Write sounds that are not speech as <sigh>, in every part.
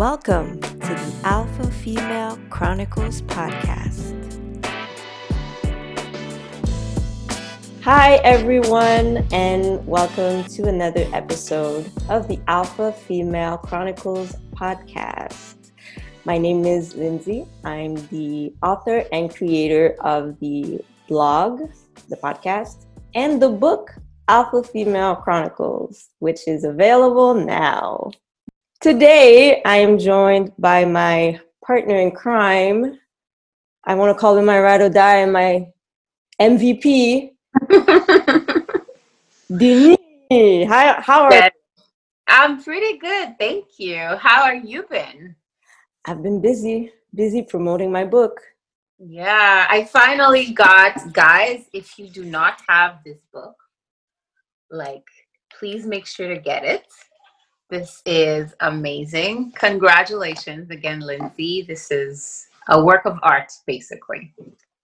Welcome to the Alpha Female Chronicles podcast. Hi, everyone, and welcome to another episode of the Alpha Female Chronicles podcast. My name is Lindsay. I'm the author and creator of the blog, the podcast, and the book Alpha Female Chronicles, which is available now. Today, I am joined by my partner in crime. I want to call him my ride or die and my MVP. <laughs> Dini, how, how are you? I'm pretty good, thank you. How are you been? I've been busy, busy promoting my book. Yeah, I finally got, guys, if you do not have this book, like, please make sure to get it. This is amazing. Congratulations again, Lindsay. This is a work of art, basically.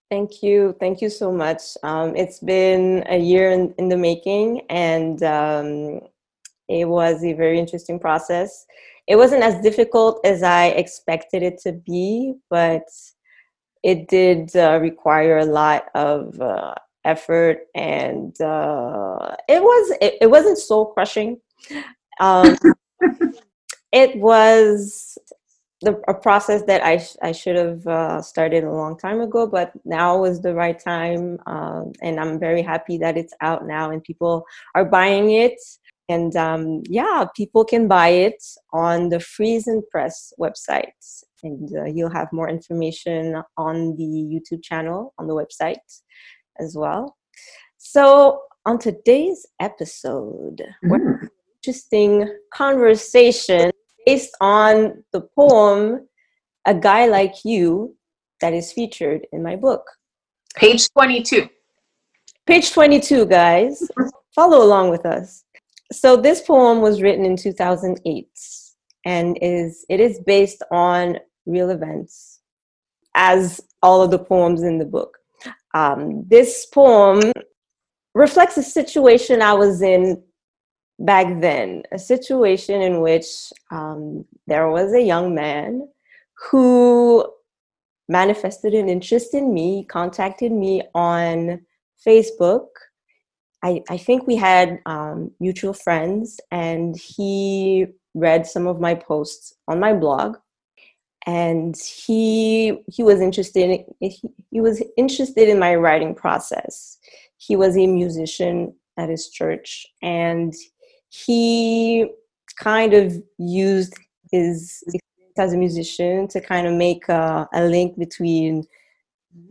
Thank you. Thank you so much. Um, it's been a year in, in the making, and um, it was a very interesting process. It wasn't as difficult as I expected it to be, but it did uh, require a lot of uh, effort, and uh, it was it, it wasn't soul crushing. Um, <laughs> it was the, a process that I, sh- I should have uh, started a long time ago, but now is the right time. Um, and I'm very happy that it's out now and people are buying it. And um, yeah, people can buy it on the Friesen Press website. And uh, you'll have more information on the YouTube channel on the website as well. So, on today's episode, mm. Interesting conversation based on the poem A Guy Like You that is featured in my book. Page 22. Page 22, guys. Follow along with us. So this poem was written in 2008 and is it is based on real events as all of the poems in the book. Um, this poem reflects a situation I was in back then a situation in which um, there was a young man who manifested an interest in me, contacted me on Facebook. I, I think we had um, mutual friends, and he read some of my posts on my blog and he he was interested in, he, he was interested in my writing process he was a musician at his church and he kind of used his experience as a musician to kind of make a, a link between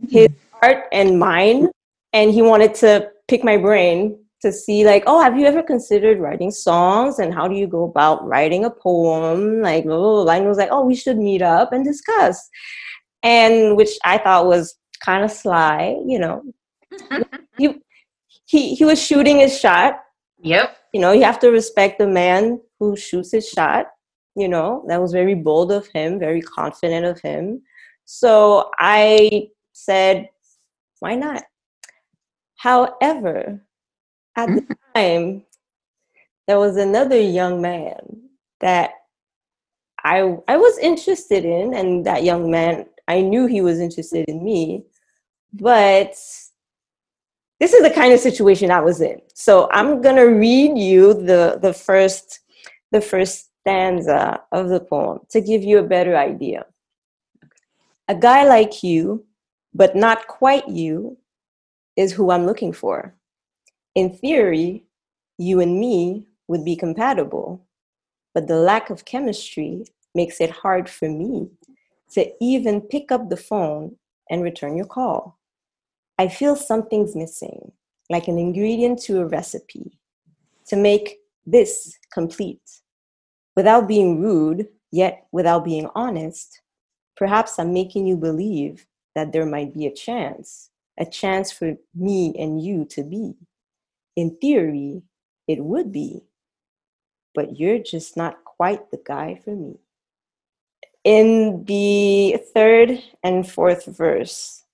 his art and mine. And he wanted to pick my brain to see like oh have you ever considered writing songs? And how do you go about writing a poem? Like blah, blah, blah. and was like oh we should meet up and discuss. And which i thought was kind of sly you know. He, <laughs> he he was shooting his shot. Yep you know, you have to respect the man who shoots his shot. You know, that was very bold of him, very confident of him. So I said, why not? However, at the mm-hmm. time, there was another young man that I I was interested in, and that young man, I knew he was interested in me, but this is the kind of situation I was in. So I'm gonna read you the the first the first stanza of the poem to give you a better idea. A guy like you, but not quite you, is who I'm looking for. In theory, you and me would be compatible, but the lack of chemistry makes it hard for me to even pick up the phone and return your call. I feel something's missing, like an ingredient to a recipe, to make this complete. Without being rude, yet without being honest, perhaps I'm making you believe that there might be a chance, a chance for me and you to be. In theory, it would be, but you're just not quite the guy for me. In the third and fourth verse,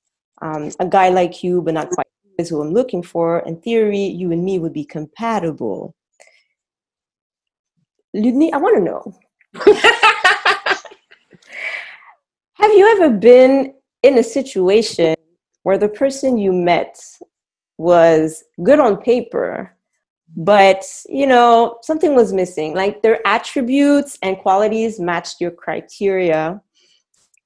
um, a guy like you, but not quite is who I'm looking for. In theory, you and me would be compatible. Ludni, I want to know. <laughs> Have you ever been in a situation where the person you met was good on paper, but you know something was missing like their attributes and qualities matched your criteria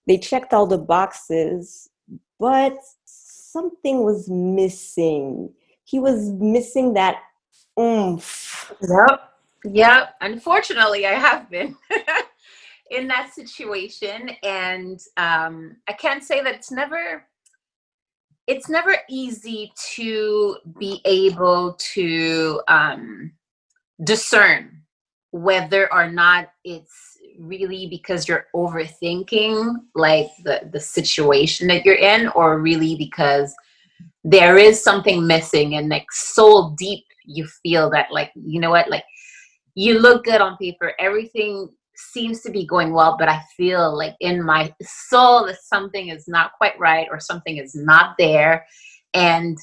they checked all the boxes but something was missing. He was missing that oomph. Yep yep. Unfortunately i have been <laughs> in that situation and um, i can't say that it's never it's never easy to be able to um, discern whether or not it's really because you're overthinking like the the situation that you're in or really because there is something missing and like so deep you feel that like you know what like you look good on paper everything seems to be going well, but I feel like in my soul that something is not quite right or something is not there. And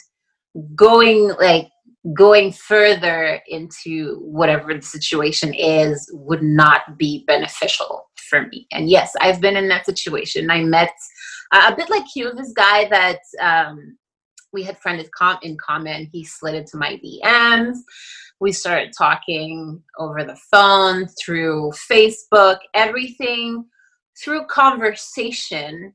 going like going further into whatever the situation is would not be beneficial for me. And yes, I've been in that situation. I met uh, a bit like you, this guy that um, we had friended com- in common. He slid into my DMs we started talking over the phone, through Facebook, everything through conversation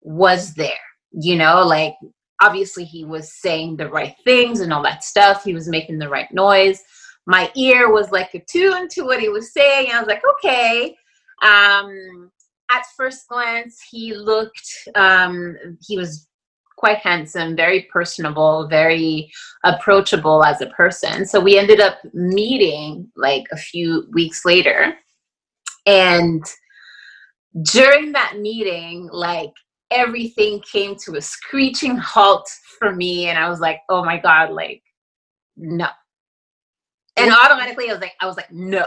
was there. You know, like obviously he was saying the right things and all that stuff. He was making the right noise. My ear was like attuned to what he was saying. I was like, okay. Um, at first glance, he looked, um, he was quite handsome, very personable, very approachable as a person. So we ended up meeting like a few weeks later. And during that meeting, like everything came to a screeching halt for me. And I was like, oh my God, like, no. And automatically I was like, I was like, no.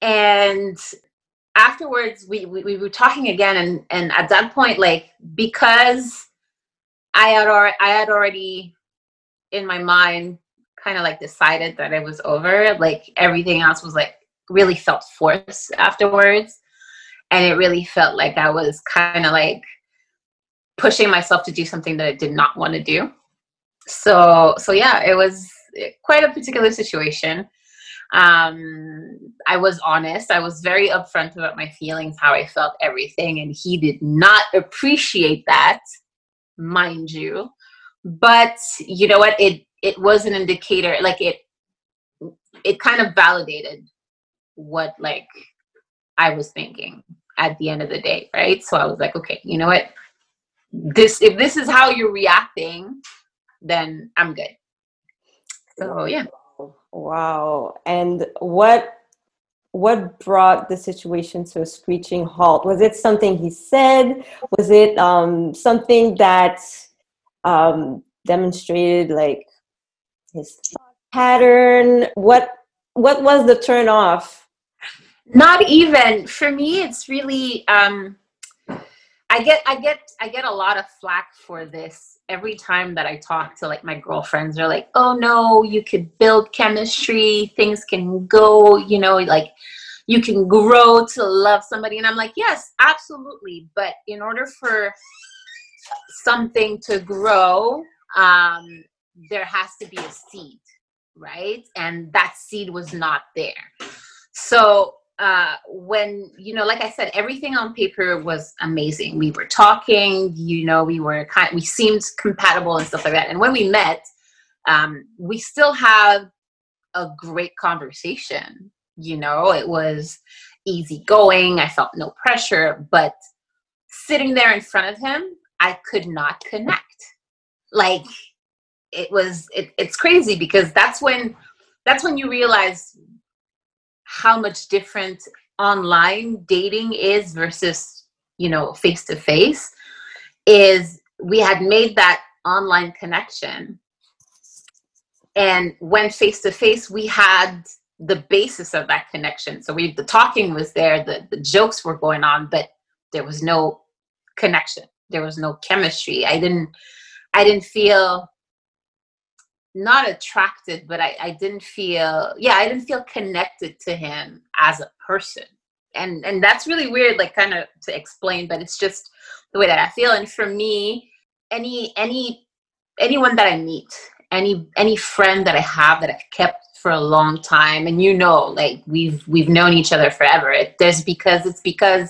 And afterwards we, we, we were talking again and, and at that point, like, because I had already, I had already in my mind kind of like decided that it was over. Like everything else was like really felt forced afterwards. And it really felt like I was kind of like pushing myself to do something that I did not want to do. So, so yeah, it was quite a particular situation. Um, I was honest. I was very upfront about my feelings, how I felt, everything, and he did not appreciate that mind you but you know what it it was an indicator like it it kind of validated what like i was thinking at the end of the day right so i was like okay you know what this if this is how you're reacting then i'm good so yeah wow and what what brought the situation to a screeching halt? Was it something he said? Was it um, something that um, demonstrated like his pattern? What what was the turn off? Not even for me. It's really um, I get I get I get a lot of flack for this every time that I talk to like my girlfriends. They're like, "Oh no, you could build chemistry. Things can go. You know, like you can grow to love somebody." And I'm like, "Yes, absolutely. But in order for something to grow, um, there has to be a seed, right? And that seed was not there. So uh, when you know, like I said, everything on paper was amazing. We were talking, you know, we were kind, we seemed compatible and stuff like that. And when we met, um, we still had a great conversation. You know, it was easy going. I felt no pressure, but sitting there in front of him, I could not connect. Like it was, it, it's crazy because that's when, that's when you realize how much different online dating is versus you know face to face is we had made that online connection. And when face to face we had the basis of that connection. So we the talking was there the, the jokes were going on but there was no connection. There was no chemistry. I didn't i didn't feel not attracted, but I, I didn't feel, yeah, I didn't feel connected to him as a person. and and that's really weird like kind of to explain but it's just the way that i feel and for me any any anyone that i meet any any friend that i have that i've kept for a long time and you know like we've we've known each other forever it, there's because it's because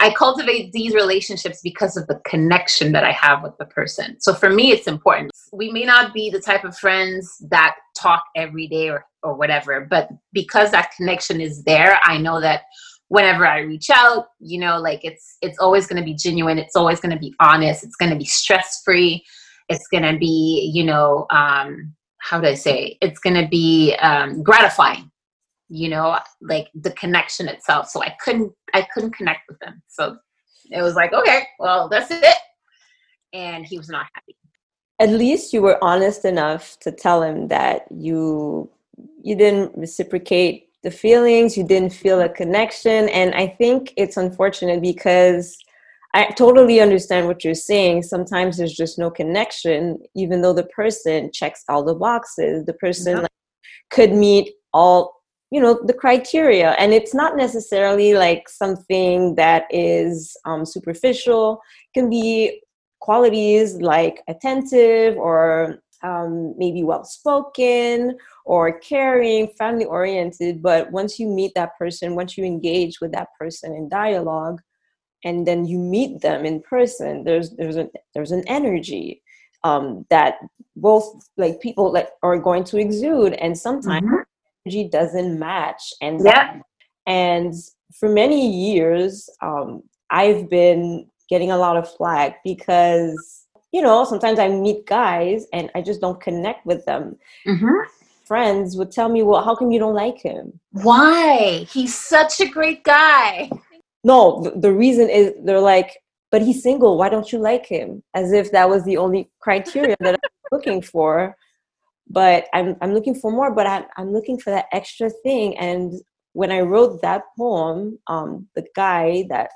i cultivate these relationships because of the connection that i have with the person so for me it's important we may not be the type of friends that talk every day or or whatever but because that connection is there i know that whenever I reach out, you know, like it's it's always going to be genuine. It's always going to be honest. It's going to be stress free. It's going to be, you know, um, how do I say? It's going to be um, gratifying. You know, like the connection itself. So I couldn't I couldn't connect with them. So it was like, okay, well, that's it. And he was not happy. At least you were honest enough to tell him that you you didn't reciprocate the feelings, you didn't feel a connection. And I think it's unfortunate because I totally understand what you're saying. Sometimes there's just no connection, even though the person checks all the boxes. The person yeah. like, could meet all, you know, the criteria. And it's not necessarily like something that is um, superficial, it can be qualities like attentive or um, maybe well spoken or caring, family oriented. But once you meet that person, once you engage with that person in dialogue, and then you meet them in person, there's there's an there's an energy um, that both like people like are going to exude, and sometimes mm-hmm. Energy doesn't match. And yeah, and for many years, um, I've been getting a lot of flack because you know, sometimes I meet guys and I just don't connect with them. Mm-hmm. Friends would tell me, well, how come you don't like him? Why? He's such a great guy. No, the, the reason is they're like, but he's single. Why don't you like him? As if that was the only criteria that I'm looking for. But I'm, I'm looking for more, but I'm, I'm looking for that extra thing. And when I wrote that poem, um, the guy that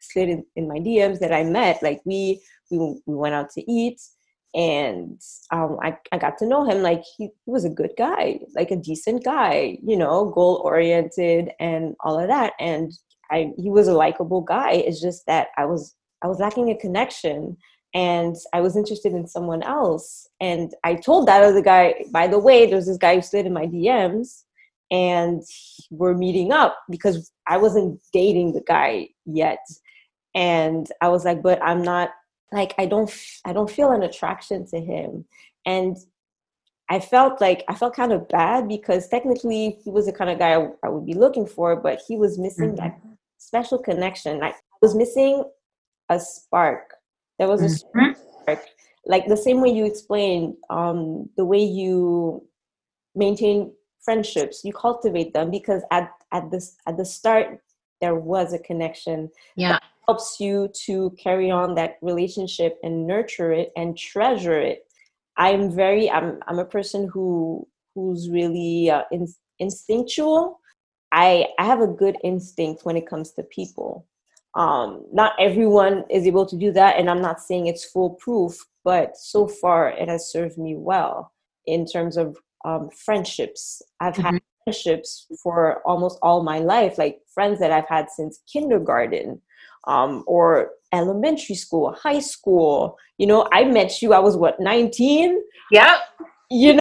slid in, in my DMs that I met, like we we, we went out to eat and um, I, I got to know him like he, he was a good guy like a decent guy you know goal oriented and all of that and I, he was a likable guy it's just that i was i was lacking a connection and i was interested in someone else. And i told that other guy by the way there's this guy who slid in my dms and we're meeting up because i wasn't dating the guy yet. And i was like but i'm not like i don't i don't feel an attraction to him. And i felt like i felt kind of bad because technically he was the kind of guy i, I would be looking for but he was missing mm-hmm. that special connection. Like i was missing a spark there was a mm-hmm. spark like the same way you explained um, the way you maintain friendships you cultivate them because at at this at the start there was a connection yeah. helps you to carry on that relationship and nurture it and treasure it. I'm very i'm i'm a person who who's really uh, in, instinctual. I i have a good instinct when it comes to people um not everyone is able to do that and i'm not saying it's foolproof but so far it has served me well in terms of um, friendships i've mm-hmm. had friendships for almost all my life like friends that i've had since kindergarten um, or elementary school, high school. You know, I met you, I was what, 19? Yeah. You know,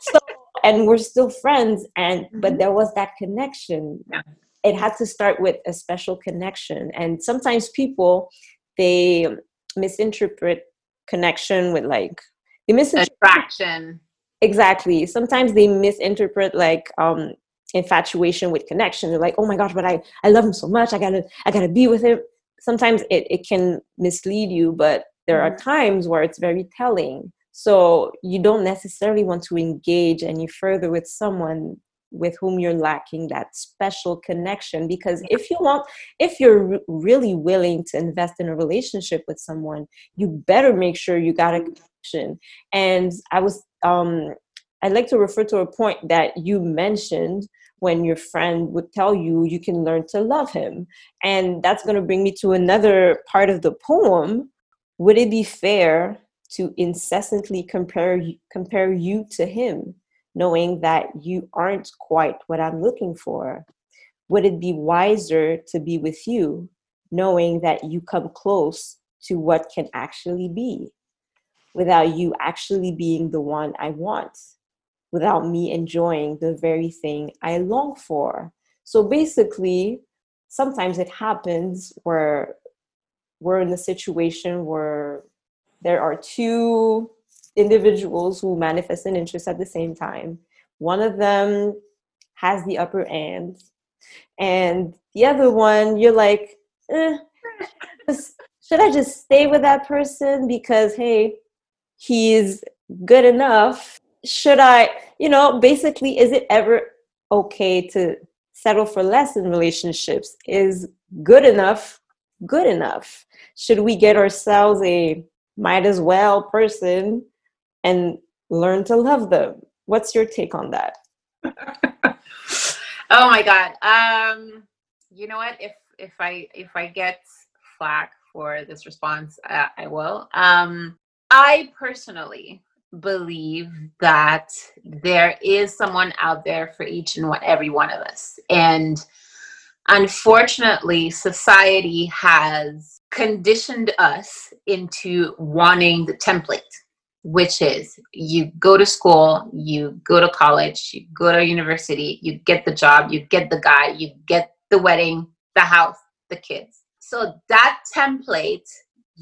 so, and we're still friends. And, but mm-hmm. there was that connection. Yeah. It had to start with a special connection. And sometimes people, they misinterpret connection with like, they misinterpret. Attraction. Exactly. Sometimes they misinterpret like um, infatuation with connection. They're like, oh my gosh, but I, I love him so much. I gotta, I gotta be with him sometimes it, it can mislead you, but there are mm-hmm. times where it's very telling. So you don't necessarily want to engage any further with someone with whom you're lacking that special connection because if you want if you're really willing to invest in a relationship with someone you better make sure you got a connection and i was um i'd like to refer to a point that you mentioned when your friend would tell you you can learn to love him. And that's going to bring me to another part of the poem. Would it be fair to incessantly compare compare you to him, knowing that you aren't quite what I'm looking for? would it be wiser to be with you, knowing that you come close to what can actually be without you actually being the one I want, without me enjoying the very thing I long for? So basically, sometimes it happens where we're in a situation where there are two individuals who manifest an interest at the same time. One of them has the upper hand, and the other one, you're like, eh, should I just stay with that person because, hey, he's good enough? Should I, you know, basically, is it ever okay to settle for less in relationships? Is good enough good enough? Should we get ourselves a might as well person and learn to love them? What's your take on that? <laughs> oh my god. Um you know what if if I if I get flack for this response, I will. Um I personally believe that there is someone out there for each and every one of us. And unfortunately, society has conditioned us into wanting the template, which is you go to school, you go to college, you go to university, you get the job, you get the guy, you get the wedding, the house, the kids. So that template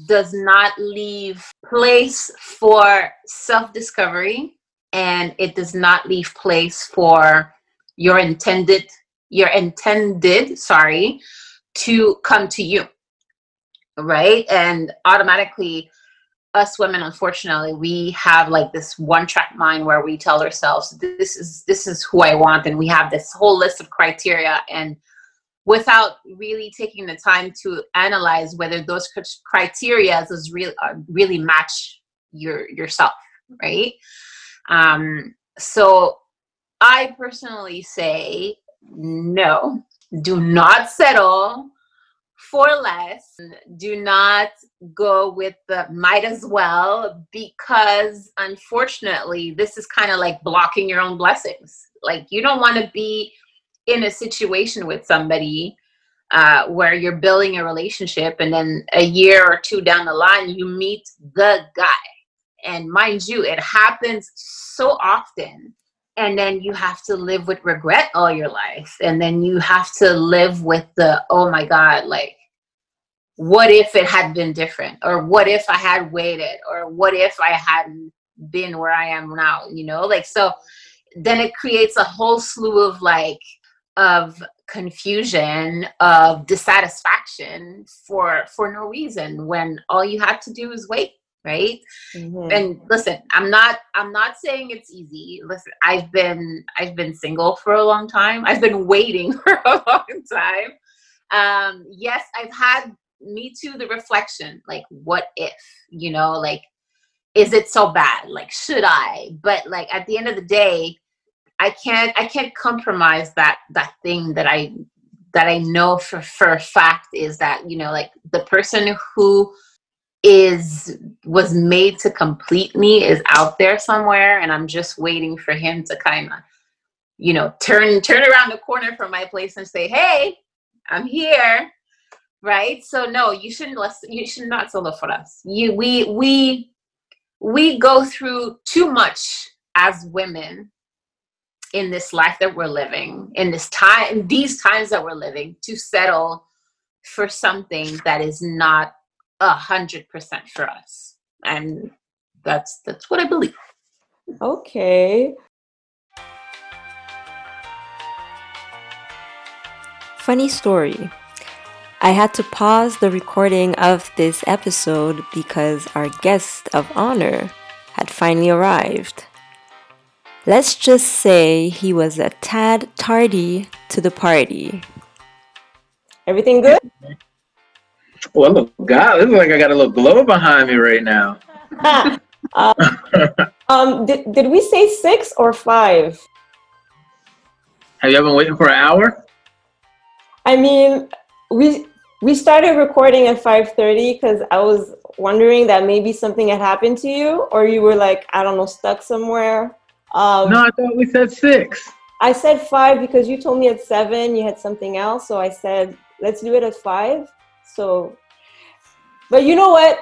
does not leave place for self discovery and it does not leave place for your intended your intended sorry to come to you right and automatically us women unfortunately we have like this one track mind where we tell ourselves this is this is who i want and we have this whole list of criteria and without really taking the time to analyze whether those criteria is really uh, really match your yourself right? Um so i personally say no do not settle for less do not go with the might as well because unfortunately this is kind of like blocking your own blessings. Like you don't want to be in a situation with somebody uh, where you're building a relationship and then a year or two down the line you meet the guy. And mind you it happens so often and then you have to live with regret all your life and then you have to live with the oh my god like what if it had been different? Or what if i had waited? Or what if i hadn't been where i am now you know? Like so then it creates a whole slew of like of confusion of dissatisfaction for for no reason when all you had to do is wait right? Mm-hmm. and listen i'm not i'm not saying it's easy. Listen i've been i've been single for a long time. I've been waiting <laughs> for a long time. Um yes i've had me too the reflection like what if you know like is it so bad? Like should i? But like at the end of the day i can't i can't compromise that that thing that i that i know for for a fact is that you know like the person who is was made to complete me is out there somewhere and i'm just waiting for him to kind of you know turn turn around the corner from my place and say hey i'm here right? So no you shouldn't listen you should not solo for us you we we we go through too much as women in this life that we're living in this time in these times that we're living to settle for something that is not a hundred percent for us. And that's that's what i believe. Okay. Funny story I had to pause the recording of this episode because our guest of honor had finally arrived. Let's just say he was a tad tardy to the party. Everything good? Well, look, God, it looks like I got a little glow behind me right now. um, <laughs> um, did, did we say six or five? Have you been waiting for an hour? I mean, we we started recording at 5.30 because i was wondering that maybe something had happened to you or you were like i don't know stuck somewhere um, no i thought we said six I said five because you told me at seven you had something else. So I said, let's do it at five. So, but you know what?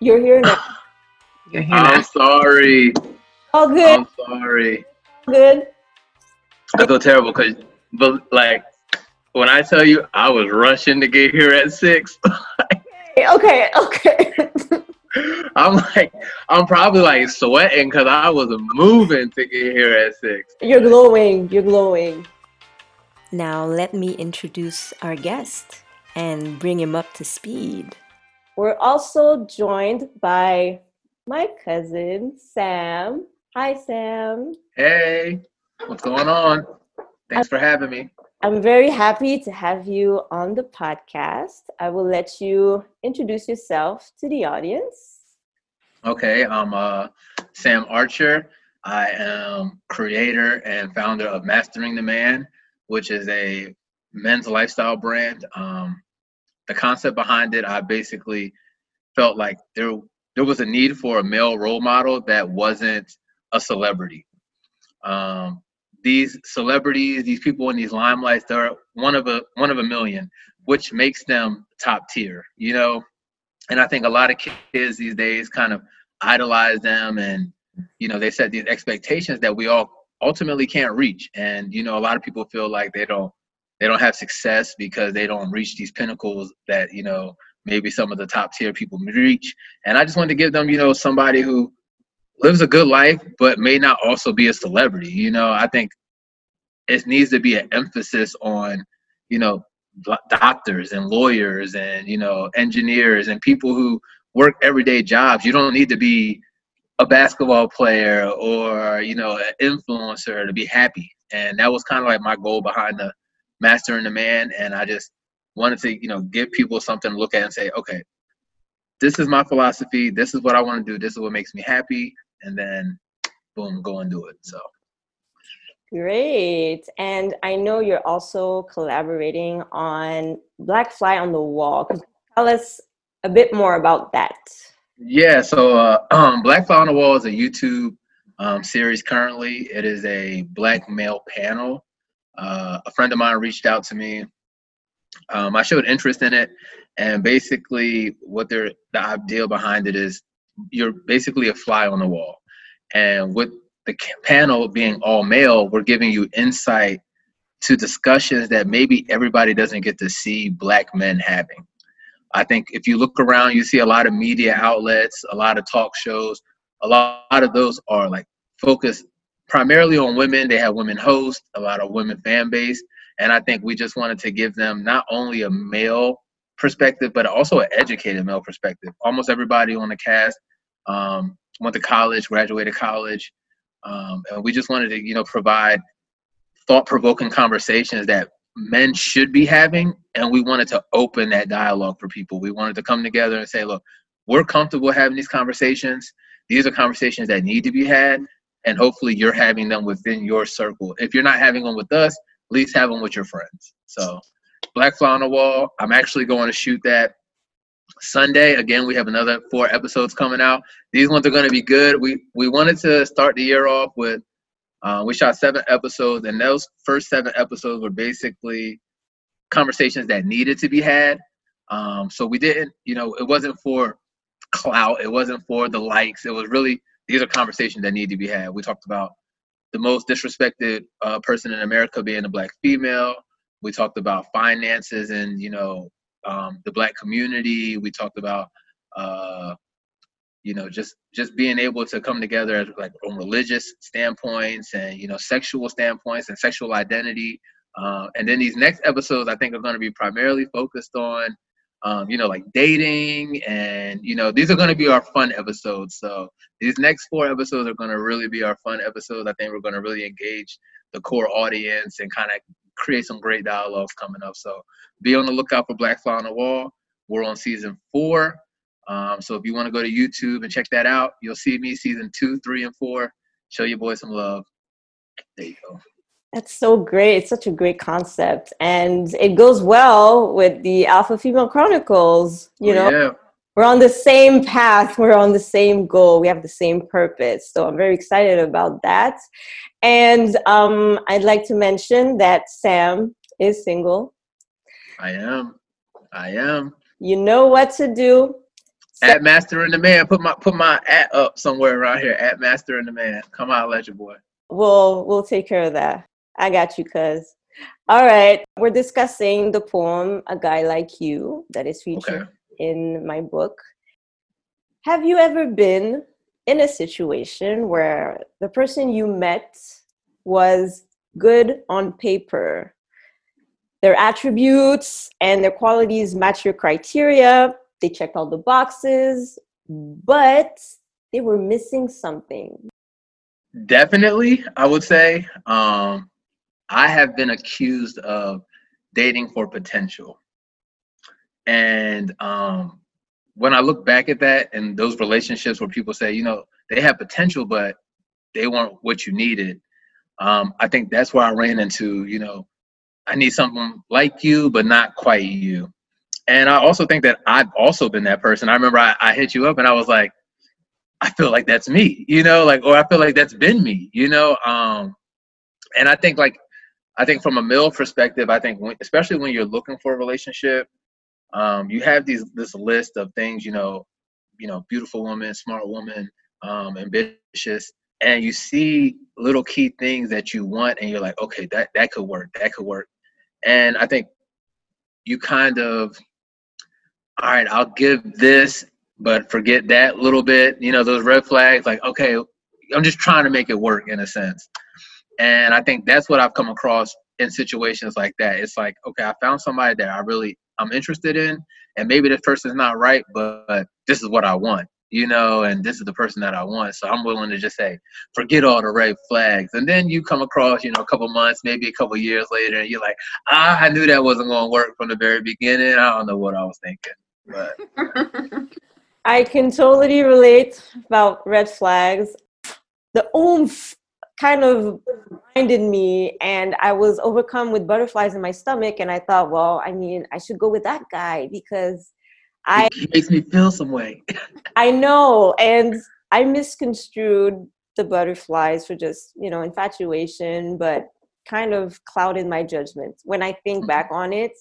You're here now. <sighs> You're here I'm sorry. All good. I'm sorry. good. I feel terrible because, but like, when I tell you I was rushing to get here at six, <laughs> Okay. Okay. <laughs> I'm like, I'm probably like sweating because I was moving to get here at six. You're glowing. You're glowing. Now, let me introduce our guest and bring him up to speed. We're also joined by my cousin, Sam. Hi, Sam. Hey, what's going on? Thanks for having me. I'm very happy to have you on the podcast. I will let you introduce yourself to the audience. Okay, I'm uh, Sam Archer. I am creator and founder of Mastering the Man, which is a men's lifestyle brand. Um, the concept behind it, I basically felt like there there was a need for a male role model that wasn't a celebrity. Um, these celebrities, these people in these limelights, they're one of a one of a million, which makes them top tier. You know, and I think a lot of kids these days kind of idolize them, and you know they set these expectations that we all ultimately can't reach. And you know, a lot of people feel like they don't they don't have success because they don't reach these pinnacles that you know maybe some of the top tier people reach. And I just wanted to give them, you know, somebody who lives a good life but may not also be a celebrity. You know, I think it needs to be an emphasis on, you know, doctors and lawyers and you know engineers and people who work everyday jobs. You don't need to be a basketball player or you know an influencer to be happy. And that was kind of like my goal behind the mastering the man. And I just wanted to you know give people something to look at and say, okay, this is my philosophy. This is what I want to do. This is what makes me happy. And then boom, go and do it. So Great. And I know you're also collaborating on Black Fly on the Wall. Could you tell us a bit more about that? Yeah, so uh, um, <clears throat> Black Fly on the Wall is a YouTube um, series currently. It is a black male panel. Uh, a friend of mine reached out to me. Um, I showed interest in it, and basically, what they're the idea behind it is you're basically a fly on the wall, and with the panel being all male, we're giving you insight to discussions that maybe everybody doesn't get to see black men having. I think if you look around, you see a lot of media outlets, a lot of talk shows. A lot, of those are like focused primarily on women. They have women hosts, a lot of women fan base, and I think we just wanted to give them not only a male perspective, but also an educated male perspective. Almost everybody on the cast um, went to college, graduated college, um, and we just wanted to, you know, provide thought-provoking conversations that men should be having and we wanted to open that dialogue for people. We wanted to come together and say look we're comfortable having these conversations. These are conversations that need to be had and hopefully you're having them within your circle. If you're not having them with us at least have them with your friends. So black fly on the wall i'm actually going to shoot that sunday again we have another four episodes coming out these ones are going to be good we we wanted to start the year off with uh, we shot seven episodes, and those first seven episodes were basically conversations that needed to be had. Um, so we didn't, you know, it wasn't for clout, it wasn't for the likes. It was really these are conversations that need to be had. We talked about the most disrespected uh, person in America being a black female. We talked about finances and you know um, the black community. We talked about uh, you know just just being able to come together as like on religious standpoints and you know sexual standpoints and sexual identity. Uh, and then these next episodes i think are going to be primarily focused on um, you know like dating and you know these are going to be our fun episodes. So these next four episodes are going to really be our fun episodes. I think we're going to really engage the core audience and kind of create some great dialogues coming up so be on the lookout for black fly on the wall we're on season four um, so if you want to go to YouTube and check that out, you'll see me season two, three, and four. Show your boy some love. There you go. That's so great. It's such a great concept. And it goes well with the Alpha Female Chronicles, you Oh, know, yeah. We're on the same path. We're on the same goal. We have the same purpose. So I'm very excited about that. And um, I'd like to mention that Sam is single. I am. I am. You know what to do. At Mastering the Man. Put my put my at up somewhere around here. At Mastering the Man. Come out, let your boy. We'll we'll take care of that. I got you, cuz. All right. We're discussing the poem A Guy Like You that is featured okay. In my book. Have you ever been in a situation where the person you met was good on paper? Their attributes and their qualities match your criteria. They checked all the boxes, but they were missing something. Definitely, I would say. Um, I have been accused of dating for potential. And um, when I look back at that and those relationships where people say, you know, they have potential, but they weren't what you needed, um, I think that's where I ran into, you know, I need something like you, but not quite you. And I also think that I've also been that person. I remember I, I hit you up and I was like, I feel like that's me, you know, like, or I feel like that's been me, you know. Um, and I think like I think from a male perspective, I think when, especially when you're looking for a relationship, um, you have these this list of things, you know, you know, beautiful woman, smart woman, um, ambitious, and you see little key things that you want, and you're like, okay, that that could work, that could work, and I think you kind of, all right, I'll give this, but forget that little bit, you know, those red flags, like, okay, I'm just trying to make it work in a sense. And I think that's what I've come across in situations like that. It's like, okay, I found somebody that I really I'm interested in, and maybe this person's not right, but, this is what I want, you know, and this is the person that I want. So I'm willing to just say, forget all the red flags. And then you come across, you know, a couple months, maybe a couple years later, and you're like, ah, I knew that wasn't going to work from the very beginning. I don't know what I was thinking, but. <laughs> I can totally relate about red flags. The oomph kind of reminded me and i was overcome with butterflies in my stomach and i thought well i mean i should go with that guy because i it makes me feel some way i know and i misconstrued the butterflies for just you know infatuation but kind of clouded my judgment when i think mm-hmm. back on it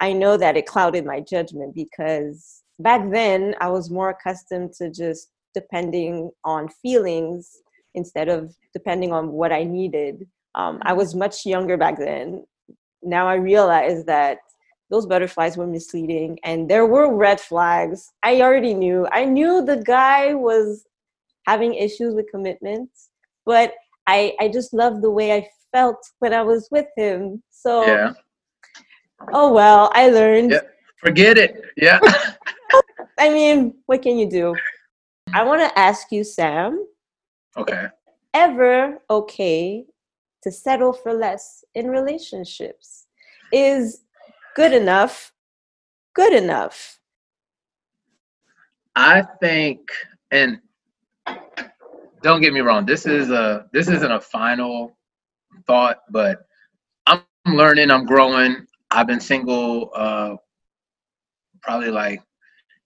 i know that it clouded my judgment because back then i was more accustomed to just depending on feelings instead of depending on what I needed. Um, I was much younger back then. Now I realize that those butterflies were misleading and there were red flags. I already knew. I knew the guy was having issues with commitments, but I, I just loved the way I felt when I was with him. So, yeah. oh well, I learned. Yeah. Forget it. Yeah. <laughs> I mean, what can you do? I want to ask you, Sam, Okay. Ever okay to settle for less in relationships? Is good enough good enough? I think, and don't get me wrong, this is a this isn't a final thought, but I'm learning, I'm growing. I've been single uh probably like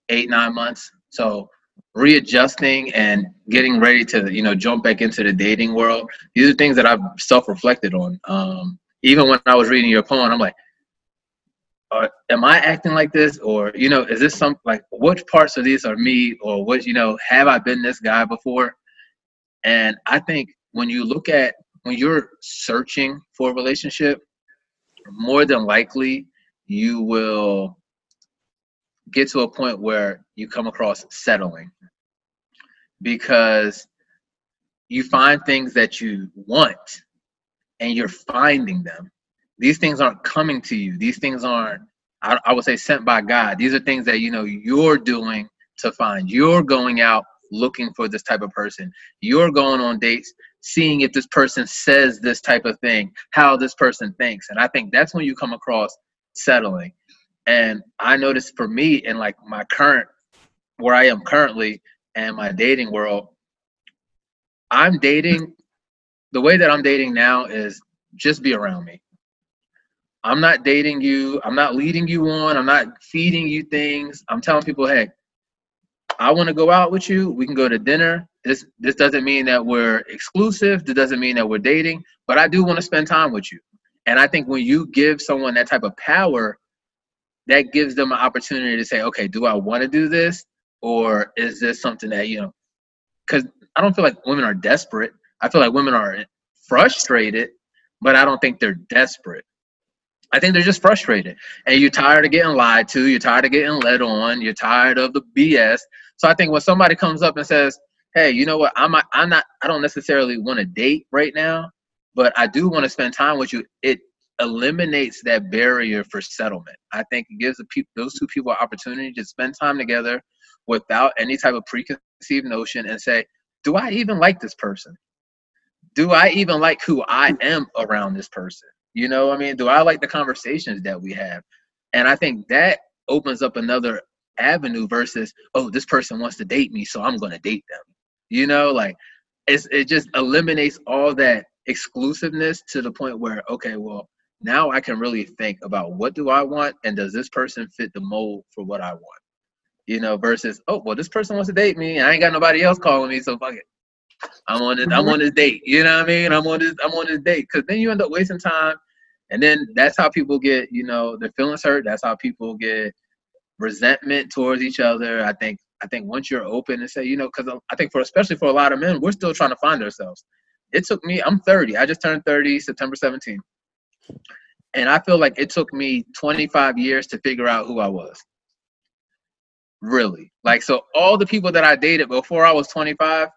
eight, nine months. So readjusting and getting ready to you know jump back into the dating world. These are things that i've self-reflected on. Um, even when i was reading your poem i'm like uh, am i acting like this? Or you know is this some like which parts of these are me? Or what you know have i been this guy before? And i think when you look at when you're searching for a relationship more than likely you will get to a point where you come across settling because you find things that you want and you're finding them. These things aren't coming to you. These things aren't, I, I would say, sent by God. These are things that you know you're doing to find. You're going out looking for this type of person. You're going on dates, seeing if this person says this type of thing, how this person thinks. And I think that's when you come across settling. And I noticed for me in like my current, where I am currently, and my dating world, I'm dating. The way that I'm dating now is just be around me. I'm not dating you. I'm not leading you on. I'm not feeding you things. I'm telling people, hey, I want to go out with you. We can go to dinner. This this doesn't mean that we're exclusive. This doesn't mean that we're dating. But I do want to spend time with you. And I think when you give someone that type of power, that gives them an opportunity to say, okay, do I want to do this, or is this something that you know? Because I don't feel like women are desperate. I feel like women are frustrated, but I don't think they're desperate. I think they're just frustrated. And you're tired of getting lied to, you're tired of getting led on, you're tired of the BS. So I think when somebody comes up and says, Hey, you know what, I'm I'm not I don't necessarily want to date right now, but I do want to spend time with you, it eliminates that barrier for settlement. I think it gives the people those two people an opportunity to spend time together without any type of preconceived notion and say, Do I even like this person? Do I even like who I am around this person? You know, I mean, do I like the conversations that we have? And I think that opens up another avenue versus, oh, this person wants to date me, so I'm going to date them. You know, like it's, it just eliminates all that exclusiveness to the point where, okay, well, now I can really think about what do I want and does this person fit the mold for what I want? You know, versus, oh, well, this person wants to date me. I ain't got nobody else calling me, so fuck it. I'm on this. I'm on this date. You know what I mean? I'm on this. I'm on this date because then you end up wasting time, and then that's how people get. You know, their feelings hurt. That's how people get resentment towards each other. I think. I think once you're open and say, you know, because I think for especially for a lot of men, we're still trying to find ourselves. It took me. I'm 30. I just turned 30 September 17th, and I feel like it took me 25 years to figure out who I was. Really, like so, all the people that I dated before I was 25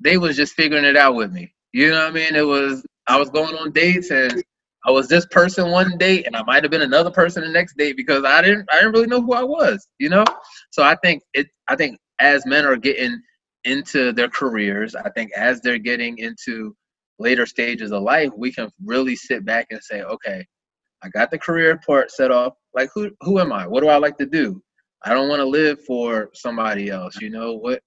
they was just figuring it out with me. You know what I mean? It was I was going on dates and I was this person one date and I might have been another person the next date because I didn't I didn't really know who I was, you know? So I think it I think as men are getting into their careers, I think as they're getting into later stages of life, we can really sit back and say, okay, I got the career part set off. Like who who am I? What do I like to do? I don't want to live for somebody else. You know what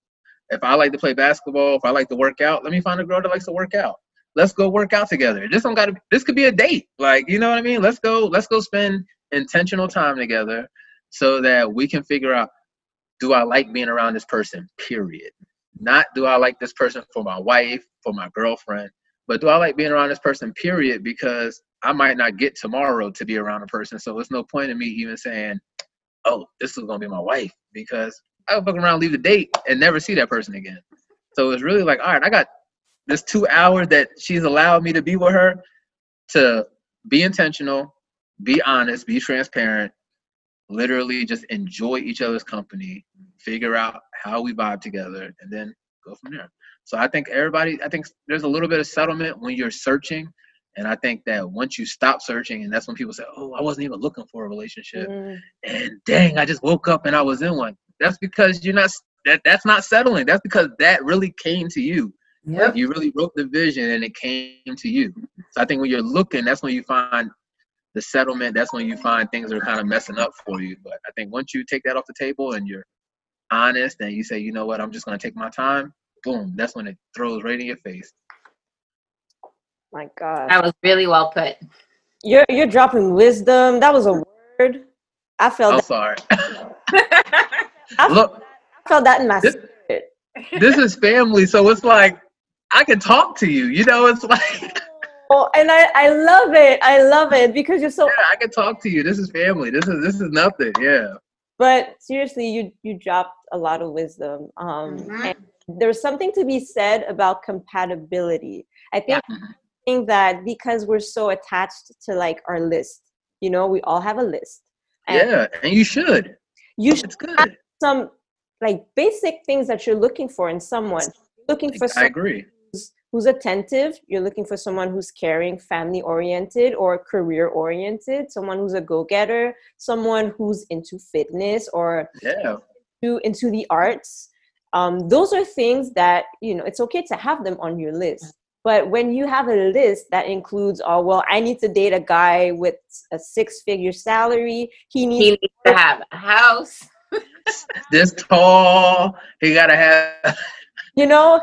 if I like to play basketball, if I like to work out, let me find a girl that likes to work out. Let's go work out together. This don't got to. This could be a date. Like you know what I mean. Let's go. Let's go spend intentional time together, so that we can figure out: Do I like being around this person? Period. Not do I like this person for my wife, for my girlfriend, but do I like being around this person? Period. Because I might not get tomorrow to be around a person, so it's no point in me even saying, "Oh, this is gonna be my wife," because I would fuck around, leave the date, and never see that person again. So it's really like, all right, I got this two hours that she's allowed me to be with her to be intentional, be honest, be transparent, literally just enjoy each other's company, figure out how we vibe together, and then go from there. So I think everybody, I think there's a little bit of settlement when you're searching. And I think that once you stop searching, and that's when people say, Oh, I wasn't even looking for a relationship. Mm. And dang, I just woke up and I was in one that's because you're not that that's not settling. That's because that really came to you. Yep. Like you really wrote the vision and it came to you. So I think when you're looking, that's when you find the settlement. That's when you find things are kind of messing up for you. But I think once you take that off the table and you're honest and you say, you know what, I'm just gonna take my time, boom, that's when it throws right in your face. My God. That was really well put. You're you're dropping wisdom. That was a word. I felt. I'm that. sorry. <laughs> I Look, felt, I felt that in my this, spirit. this is family, so it's like I can talk to you. You know, it's like. <laughs> Oh, and I, I love it. I love it because you're so. Yeah, I can talk to you. This is family. This is this is nothing. Yeah. But seriously, you you dropped a lot of wisdom. Um, mm-hmm. and there's something to be said about compatibility. I think, yeah. think that because we're so attached to like our list, you know, we all have a list. And yeah, and you should. You should have some like basic things that you're looking for in someone. You're looking for I agree. Who's, who's attentive. You're looking for someone who's caring, family oriented, or career oriented. Someone who's a go getter. Someone who's into fitness or yeah. into, into the arts. Um, those are things that you know it's okay to have them on your list. But when you have a list that includes, oh well, I need to date a guy with a six-figure salary. He needs, he needs to have a house <laughs> this tall. He gotta have. <laughs> You know,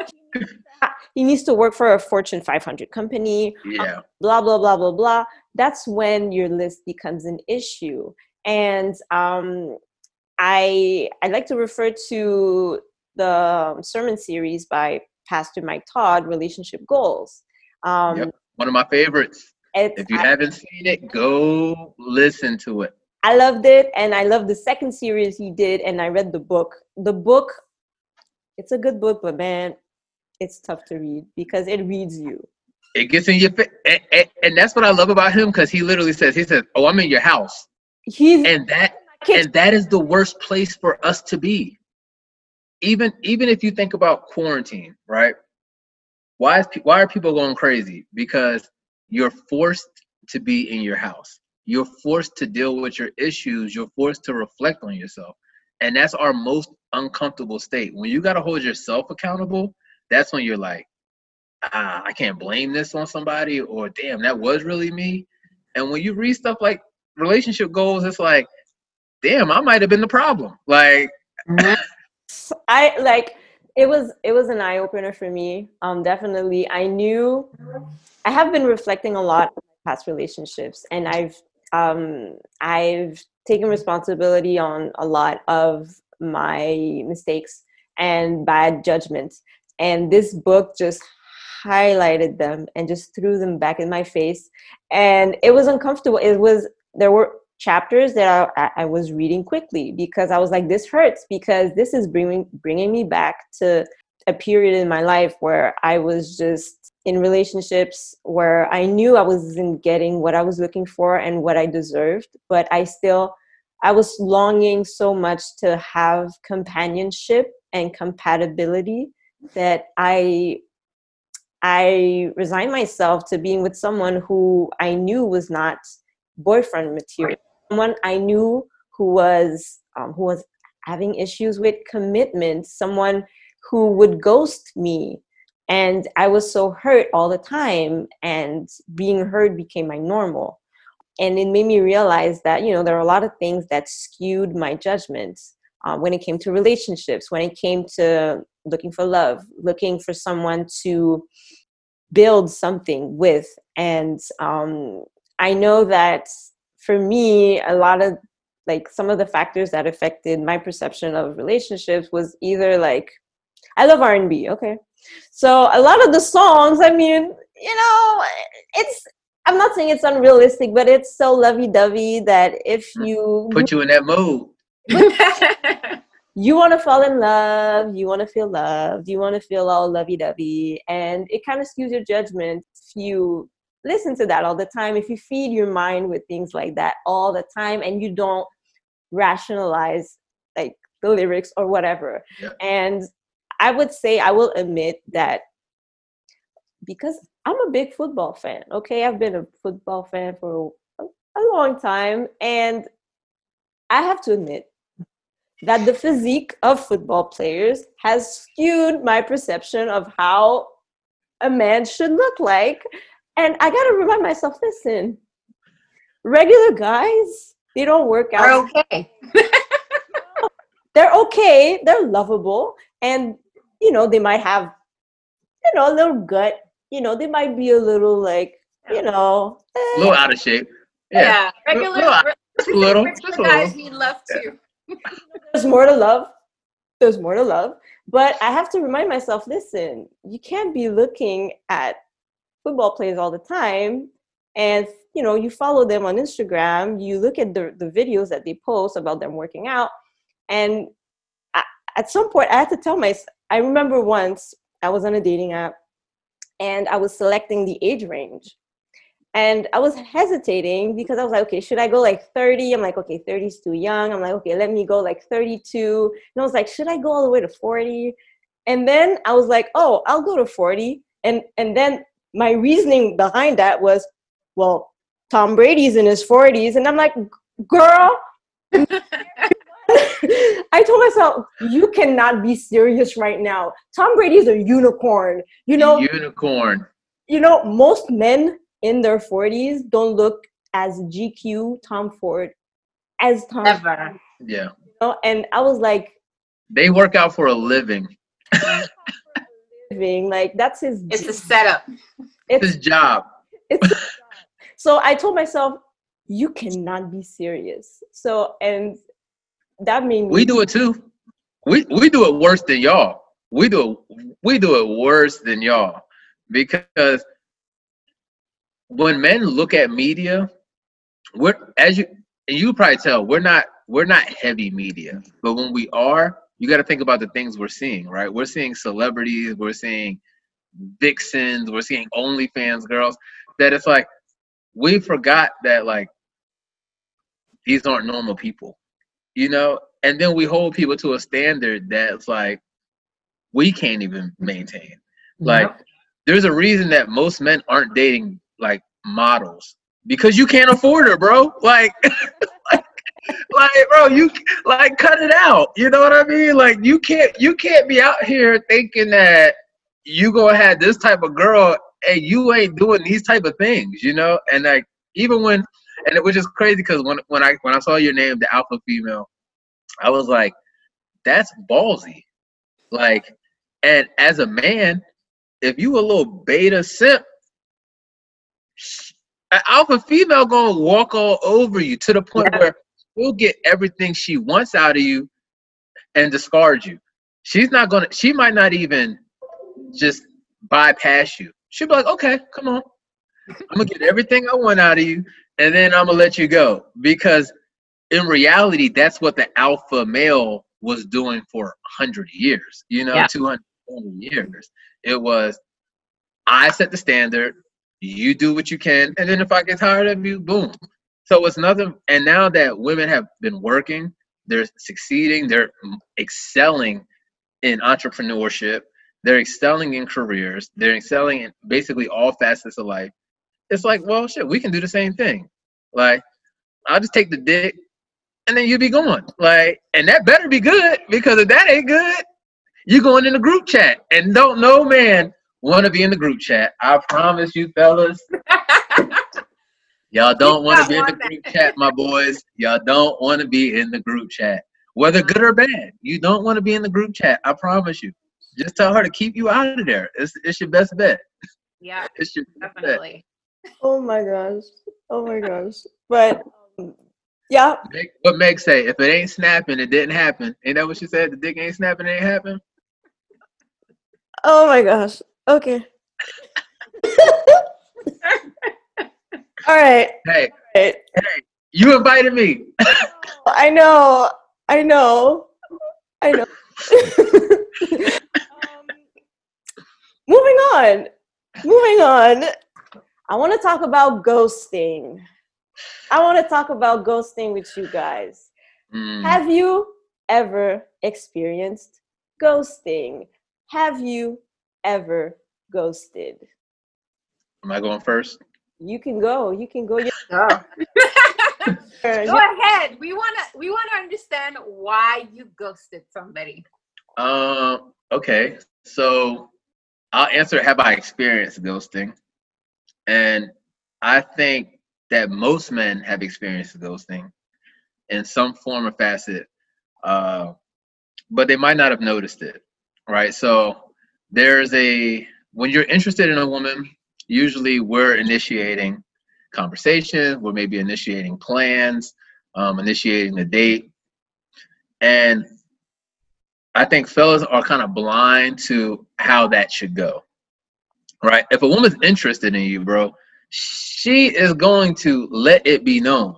he needs to work for a Fortune 500 company. Yeah. blah blah blah blah blah. That's when your list becomes an issue, and um, I I like to refer to the sermon series by Pastor Mike Todd, Relationship Goals. Um, Yep. One of my favorites. If you I- haven't seen it, go listen to it. I loved it, and I loved the second series he did, and I read the book. The book, it's a good book, but man, it's tough to read because it reads you. It gets in your face, and, and, and that's what I love about him because he literally says, "He says, oh, I'm in your house," He's and that and that is the worst place for us to be. Even even if you think about quarantine, right? Why is why are people going crazy? Because you're forced to be in your house. You're forced to deal with your issues. You're forced to reflect on yourself, and that's our most uncomfortable state. When you got to hold yourself accountable, that's when you're like, ah, I can't blame this on somebody, or damn, that was really me. And when you read stuff like relationship goals, it's like, damn, I might have been the problem. Like, <laughs> I like it was it was an eye opener for me. Um, definitely, I knew I have been reflecting a lot on past relationships, and I've um, I've taken responsibility on a lot of my mistakes and bad judgments. And this book just highlighted them and just threw them back in my face. And it was uncomfortable. It was there were chapters that I, I was reading quickly because I was like, this hurts because this is bringing bringing me back to a period in my life where I was just in relationships where I knew I wasn't getting what I was looking for and what I deserved, but I still I was longing so much to have companionship and compatibility that I I resigned myself to being with someone who I knew was not boyfriend material. Someone I knew who was um, who was having issues with commitment. Someone who would ghost me, and I was so hurt all the time. And being hurt became my normal, and it made me realize that you know there are a lot of things that skewed my judgments uh, when it came to relationships, when it came to looking for love, looking for someone to build something with. And um, I know that for me, a lot of like some of the factors that affected my perception of relationships was either like I love R and B, okay. So a lot of the songs, I mean, you know, it's I'm not saying it's unrealistic, but it's so lovey-dovey that if you put you in that mood. <laughs> you want to fall in love, you want to feel loved, you want to feel all lovey dovey, and it kind of skews your judgment if you listen to that all the time, if you feed your mind with things like that all the time and you don't rationalize like the lyrics or whatever. Yeah. And I would say, I will admit that because I'm a big football fan, okay? I've been a football fan for a, a long time, and I have to admit, that the physique of football players has skewed my perception of how a man should look like. And I got to remind myself listen, regular guys, they don't work out. They're okay. <laughs> They're okay, they're lovable, and you know, they might have, you know, a little gut. You know, they might be a little like, you know, A eh, little out of shape. Yeah, Yeah. regular, Little- Just a little. Just a guys little. need love too. <laughs> there's more to love. There's more to love. But I have to remind myself listen, you can't be looking at football players all the time. And, you know, you follow them on Instagram, you look at the, the videos that they post about them working out. And I, at some point, I had to tell myself, I remember once I was on a dating app and I was selecting the age range. And I was hesitating because I was like, okay, should I go like 30? I'm like, okay, 30 is too young. I'm like, okay, let me go like 32. And I was like, should I go all the way to 40? And then I was like, oh, I'll go to 40. And and then my reasoning behind that was, well, Tom Brady's in his 40s. And I'm like, girl, <laughs> I told myself, you cannot be serious right now. Tom Brady's a unicorn. You know, Unicorn. you know, most men in their 40s don't look as GQ Tom Ford as Tom. Never. Yeah. you know? And I was like, They work out for a living. Living like that's his. It's a setup. it's, His job. it's so I told myself, you cannot be serious. So and that made me We do it too. We we do it worse than y'all. We do it we do it worse than y'all because when men look at media, we're as you and you probably tell we're not we're not heavy media, but when we are, you got to think about the things we're seeing, right? We're seeing celebrities, we're seeing vixens, we're seeing OnlyFans girls. That it's like we forgot that like these aren't normal people, you know. And then we hold people to a standard that's like we can't even maintain. Like Yep. there's a reason that most men aren't dating like models because you can't afford her, bro. Like, <laughs> like, <laughs> like, bro, you like cut it out. You know what I mean? Like, you can't, you can't be out here thinking that you gonna have this type of girl and you ain't doing these type of things. You know, and like even when, and it was just crazy because when when I when I saw your name, the alpha female, I was like, that's ballsy. Like, and as a man, if you a little beta simp, an alpha female gonna walk all over you to the point Yeah. where she'll get everything she wants out of you and discard you. She's not gonna. She might not even just bypass you. She'll be like, "Okay, come on, I'm gonna get everything I want out of you, and then I'm gonna let you go." Because in reality, that's what the alpha male was doing for hundred years. You know, Yeah. two hundred years. It was, I set the standard. You do what you can, and then if I get tired of you, boom. So it's nothing. And now that women have been working, they're succeeding, they're excelling in entrepreneurship, they're excelling in careers, they're excelling in basically all facets of life. It's like, well, shit, we can do the same thing. Like, I'll just take the dick, and then you be going. Like, and that better be good because if that ain't good, you going in the group chat, and don't no man want to be in the group chat. I promise you, fellas. <laughs> Y'all don't want to be in the that. group chat, my boys. Y'all don't want to be in the group chat, whether good or bad. You don't want to be in the group chat. I promise you. Just tell her to keep you out of there. It's it's your best bet. Yeah, <laughs> It's your best bet. definitely. Oh my gosh. Oh my gosh. But um, yeah, Meg, what Meg say? If it ain't snapping, it didn't happen. Ain't that what she said? The dick ain't snapping, it ain't happen. Oh my gosh. Okay. <laughs> All right. Hey, Right. you invited me. <laughs> I know. I know. I know. <laughs> um, moving on. Moving on. I want to talk about ghosting. I want to talk about ghosting with you guys. Mm, Have you ever experienced ghosting? Have you ever ghosted? am I going first? You can go. You can go. Yeah. <laughs> <laughs> Go. Go ahead. We wanna we wanna understand why you ghosted somebody. Um. Okay. So I'll answer. Have I experienced ghosting? And I think that most men have experienced ghosting in some form or facet, uh, but they might not have noticed it. Right. So there's a when you're interested in a woman, usually we're initiating conversation. We're maybe initiating plans, um, initiating a date, and I think fellas are kind of blind to how that should go. Right? If a woman's interested in you, bro, she is going to let it be known.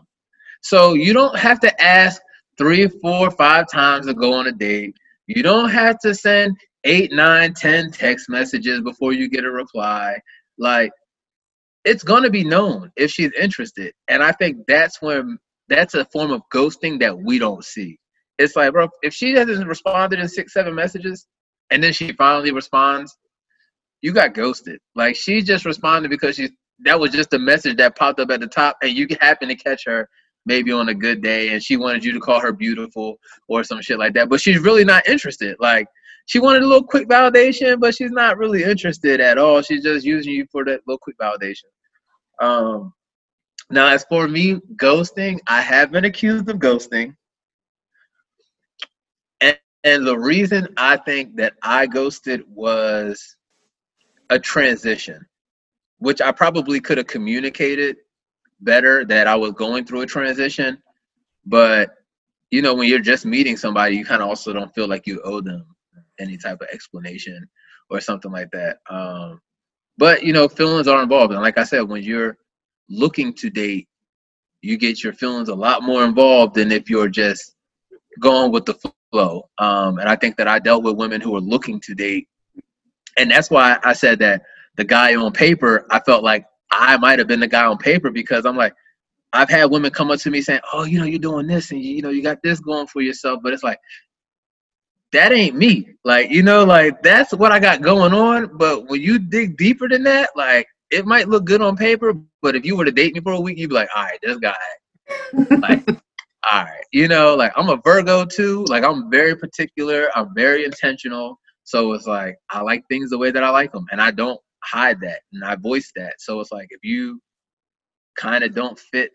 So you don't have to ask three, four, five times to go on a date. You don't have to send eight, nine, ten text messages before you get a reply. Like it's gonna be known if she's interested. And I think that's when that's a form of ghosting that we don't see it's like, bro, if she hasn't responded in six, seven messages, and then she finally responds, you got ghosted. Like she just responded because she that was just a message that popped up at the top, and you happened to catch her maybe on a good day, and she wanted you to call her beautiful or some shit like that. But she's really not interested. Like she wanted a little quick validation, but she's not really interested at all. She's just using you for that little quick validation. Um, now, as for me, ghosting, I have been accused of ghosting. And the reason I think that I ghosted was a transition, which I probably could have communicated better that I was going through a transition. But you know, when you're just meeting somebody, you kind of also don't feel like you owe them any type of explanation or something like that. Um, but you know, feelings are involved, and like I said, when you're looking to date, you get your feelings a lot more involved than if you're just going with the flow. Um, and I think that I dealt with women who were looking to date, and that's why I said that the guy on paper, I felt like I might have been the guy on paper because I'm like, I've had women come up to me saying, "Oh, you know, you're doing this, and you know, you got this going for yourself," but it's like that ain't me. Like, you know, like that's what I got going on. But when you dig deeper than that, like it might look good on paper, but if you were to date me for a week, you'd be like, all right, this guy, like, <laughs> all right, you know, like I'm a Virgo too. Like I'm very particular. I'm very intentional. So it's like I like things the way that I like them, and I don't hide that, and I voice that. So it's like if you kind of don't fit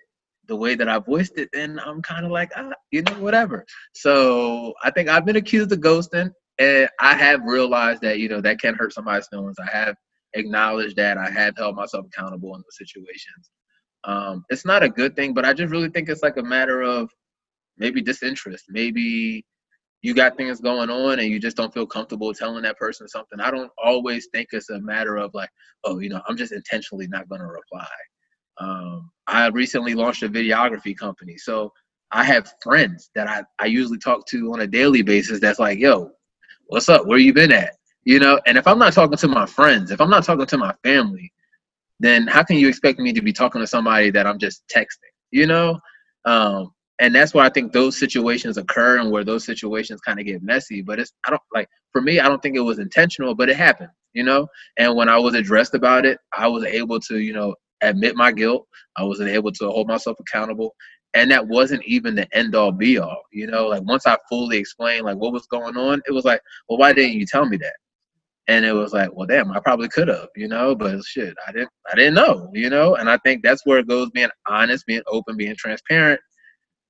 the way that I voiced it, then I'm kind of like, ah, you know, whatever. So I think I've been accused of ghosting, and I have realized that you know that can hurt somebody's feelings. I have acknowledged that. I have held myself accountable in those situations. Um, it's not a good thing, but I just really think it's like a matter of maybe disinterest. Maybe you got things going on and you just don't feel comfortable telling that person something. I don't always think it's a matter of like, oh, you know, I'm just intentionally not going to reply. Um, I recently launched a videography company. So I have friends that I, I usually talk to on a daily basis that's like, yo, what's up? Where you been at? You know, and if I'm not talking to my friends, if I'm not talking to my family, then how can you expect me to be talking to somebody that I'm just texting? You know? Um, and that's why I think those situations occur and where those situations kind of get messy. But it's I don't like for me, I don't think it was intentional, but it happened, you know. And when I was addressed about it, I was able to, you know, admit my guilt. I wasn't able to hold myself accountable. And that wasn't even the end all be all. You know, like once I fully explained like what was going on, it was like, well, why didn't you tell me that? And it was like, well, damn, I probably could have, you know, but shit, I didn't, I didn't know, you know. And I think that's where it goes, being honest, being open, being transparent.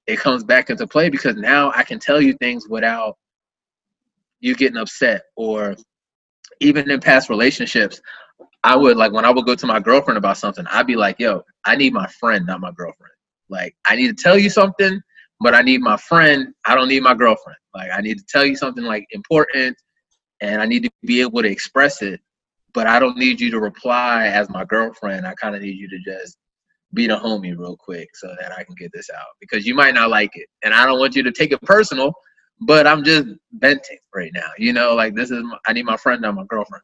It comes back into play because now I can tell you things without you getting upset, or even in past relationships, I would like when I would go to my girlfriend about something, I'd be like, yo, I need my friend, not my girlfriend. Like, I need to tell you something, but I need my friend. I don't need my girlfriend. Like, I need to tell you something like important and I need to be able to express it, but I don't need you to reply as my girlfriend. I kind of need you to just be the homie real quick so that I can get this out because you might not like it. And I don't want you to take it personal, but I'm just venting right now. You know, like this is, my, I need my friend, not my girlfriend.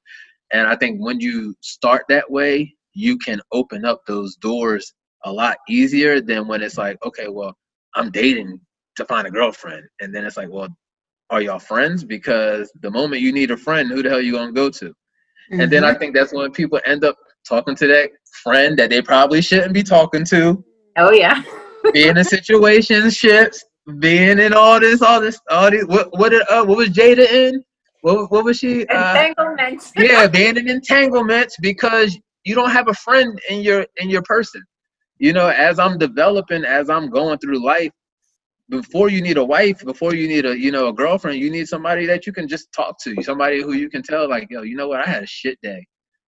And I think when you start that way, you can open up those doors a lot easier than when it's like, okay, well, I'm dating to find a girlfriend. And then it's like, well, are y'all friends? Because the moment you need a friend, who the hell you gonna go to? Mm-hmm. And then I mm-hmm. think that's when people end up talking to that friend that they probably shouldn't be talking to. Oh yeah. being in situationships, being in all this, all this, all these. What what did uh, what was Jada in? What, what was she? Uh, <laughs> yeah, being in entanglements because you don't have a friend in your in your person. You know, as I'm developing, as I'm going through life, before you need a wife, before you need a you know a girlfriend, you need somebody that you can just talk to, somebody who you can tell like, yo, you know what, I had a shit day,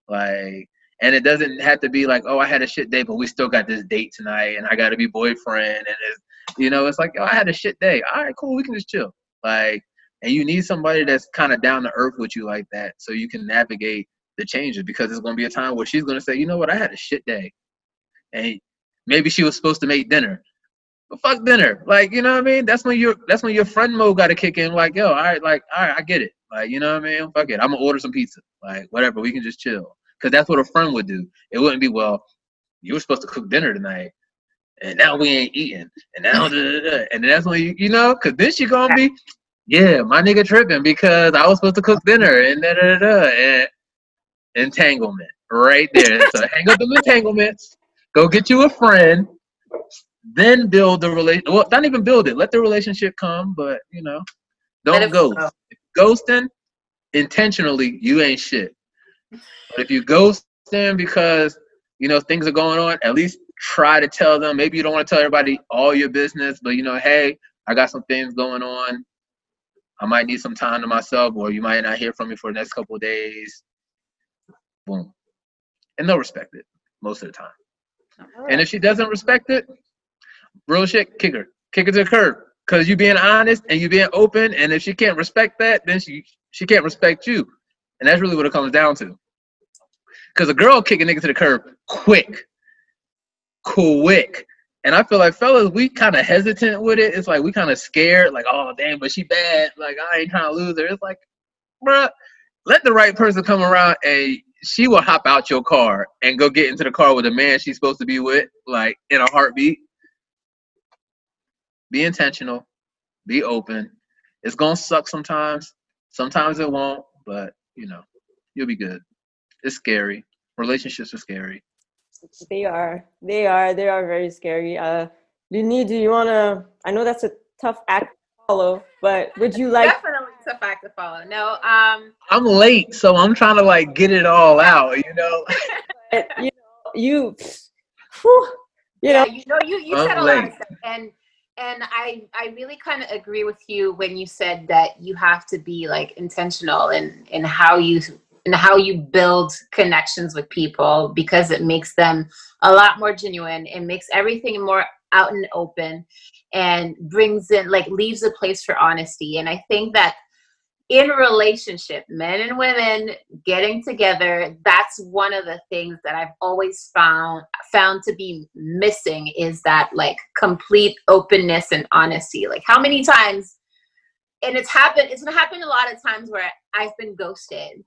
like, and it doesn't have to be like, oh, I had a shit day, but we still got this date tonight, and I got to be boyfriend, and it's, you know, it's like, yo, I had a shit day. All right, cool, we can just chill, like, and you need somebody that's kind of down to earth with you like that so you can navigate the changes because it's going to be a time where she's going to say you know what? I had a shit day. And maybe she was supposed to make dinner. But fuck dinner. Like you know what i mean? That's when your that's when your friend mode got to kick in like yo all right like all right i get it. Like you know what i mean? Fuck it. I'm gonna order some pizza. Like whatever. We can just chill. Because that's what a friend would do. It wouldn't be well you were supposed to cook dinner tonight and now we ain't eating and now and that's when you, you know? Because then she gonna be yeah, my nigga tripping because I was supposed to cook dinner and da da da, and entanglement right there. <laughs> so hang up the entanglements, go get you a friend, then build the relation. Well, not even build it. Let the relationship come, but you know, don't ghost. Ghosting intentionally, you ain't shit. But if you ghosting because you know things are going on, at least try to tell them. Maybe you don't want to tell everybody all your business, but you know, hey, I got some things going on. I might need some time to myself, or you might not hear from me for the next couple of days. Boom. And they'll respect it most of the time. Right. And if she doesn't respect it, real shit, kick her. Kick her to the curb. Cause you being honest and you being open, and if she can't respect that, then she she can't respect you, and that's really what it comes down to. Cause a girl kick a nigga to the curb quick, quick, and I feel like fellas, we kind of hesitant with it. It's like we kind of scared, like oh damn, but she bad. Like I ain't trying to lose her. It's like, bruh, let the right person come around and she will hop out your car and go get into the car with the man she's supposed to be with, like in a heartbeat. Be intentional, be open. It's gonna suck sometimes. Sometimes it won't, but you know, you'll be good. It's scary. Relationships are scary. They are. They are. They are very scary. Uh, Luni, do you wanna? I know that's a tough act to follow, but would you like? Definitely tough act to follow. No, um, I'm late, so I'm trying to like get it all out. You know. <laughs> <laughs> but, you know, you, whew, you yeah, know, you know, you you I'm said a lot of stuff, and and I I really kind of agree with you when you said that you have to be like intentional in in how you in how you build connections with people because it makes them a lot more genuine. It makes everything more out and open, and brings in like leaves a place for honesty. And I think that in relationship, men and women getting together, that's one of the things that I've always found found to be missing is that like complete openness and honesty. Like how many times and it's happened it's happened a lot of times where I've been ghosted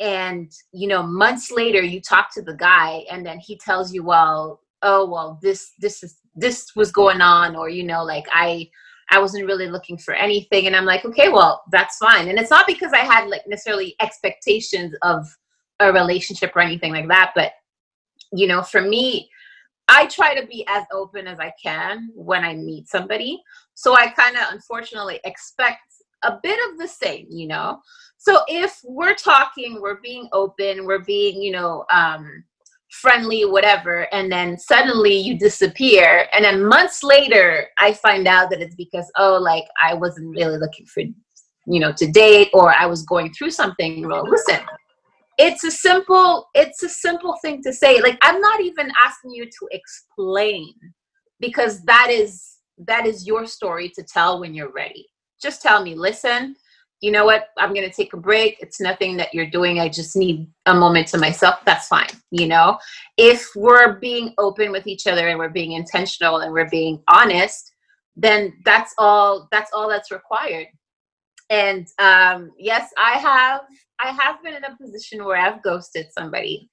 and you know months later you talk to the guy and then he tells you well oh well this this is this was going on or you know like I I wasn't really looking for anything. And I'm like, okay, well, that's fine. And it's not because I had like necessarily expectations of a relationship or anything like that. But, you know, for me, I try to be as open as I can when I meet somebody. So I kind of unfortunately expect a bit of the same, you know? So if we're talking, we're being open, we're being, you know, um, friendly, whatever, and then suddenly you disappear, and then months later I find out that it's because oh, like I wasn't really looking for, you know, to date, or I was going through something. Well, listen, it's a simple, it's a simple thing to say. Like I'm not even asking you to explain, because that is that is your story to tell when you're ready. Just tell me, listen, you know what? I'm going to take a break. It's nothing that you're doing. I just need a moment to myself. That's fine you know? If we're being open with each other and we're being intentional and we're being honest then that's all that's all that's required. And um yes i have i have been in a position where i've ghosted somebody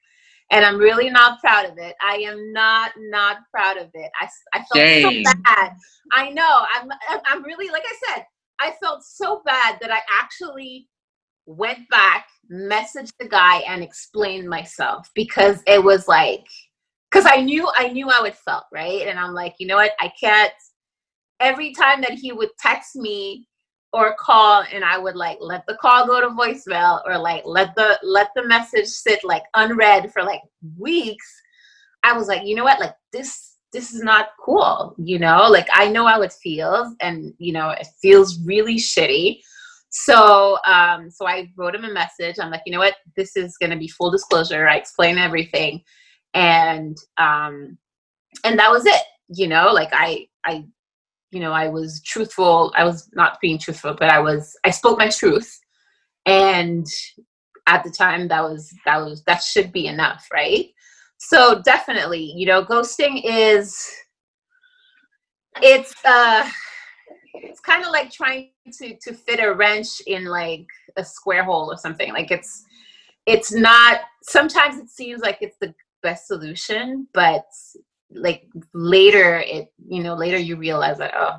and i'm really not proud of it. I am not not proud of it. I, I felt Shame. so bad. I know. I'm i'm really like i said I felt so bad that I actually went back, messaged the guy, and explained myself because it was like, because I knew I knew how it felt, right? And I'm like, you know what? I can't. Every time that he would text me or call, and I would like let the call go to voicemail or like let the let the message sit like unread for like weeks. I was like, you know what? Like this this is not cool you know? Like i know how it feels and you know it feels really shitty. So um so i wrote him a message. I'm like you know what? This is going to be full disclosure i explain everything. And um and that was it you know? Like i i you know i was truthful. I was not being truthful but i was i spoke my truth. And at the time that was that was that should be enough right so definitely you know ghosting is it's uh it's kind of like trying to to fit a wrench in like a square hole or something. Like it's it's not sometimes it seems like it's the best solution but like later it you know later you realize that oh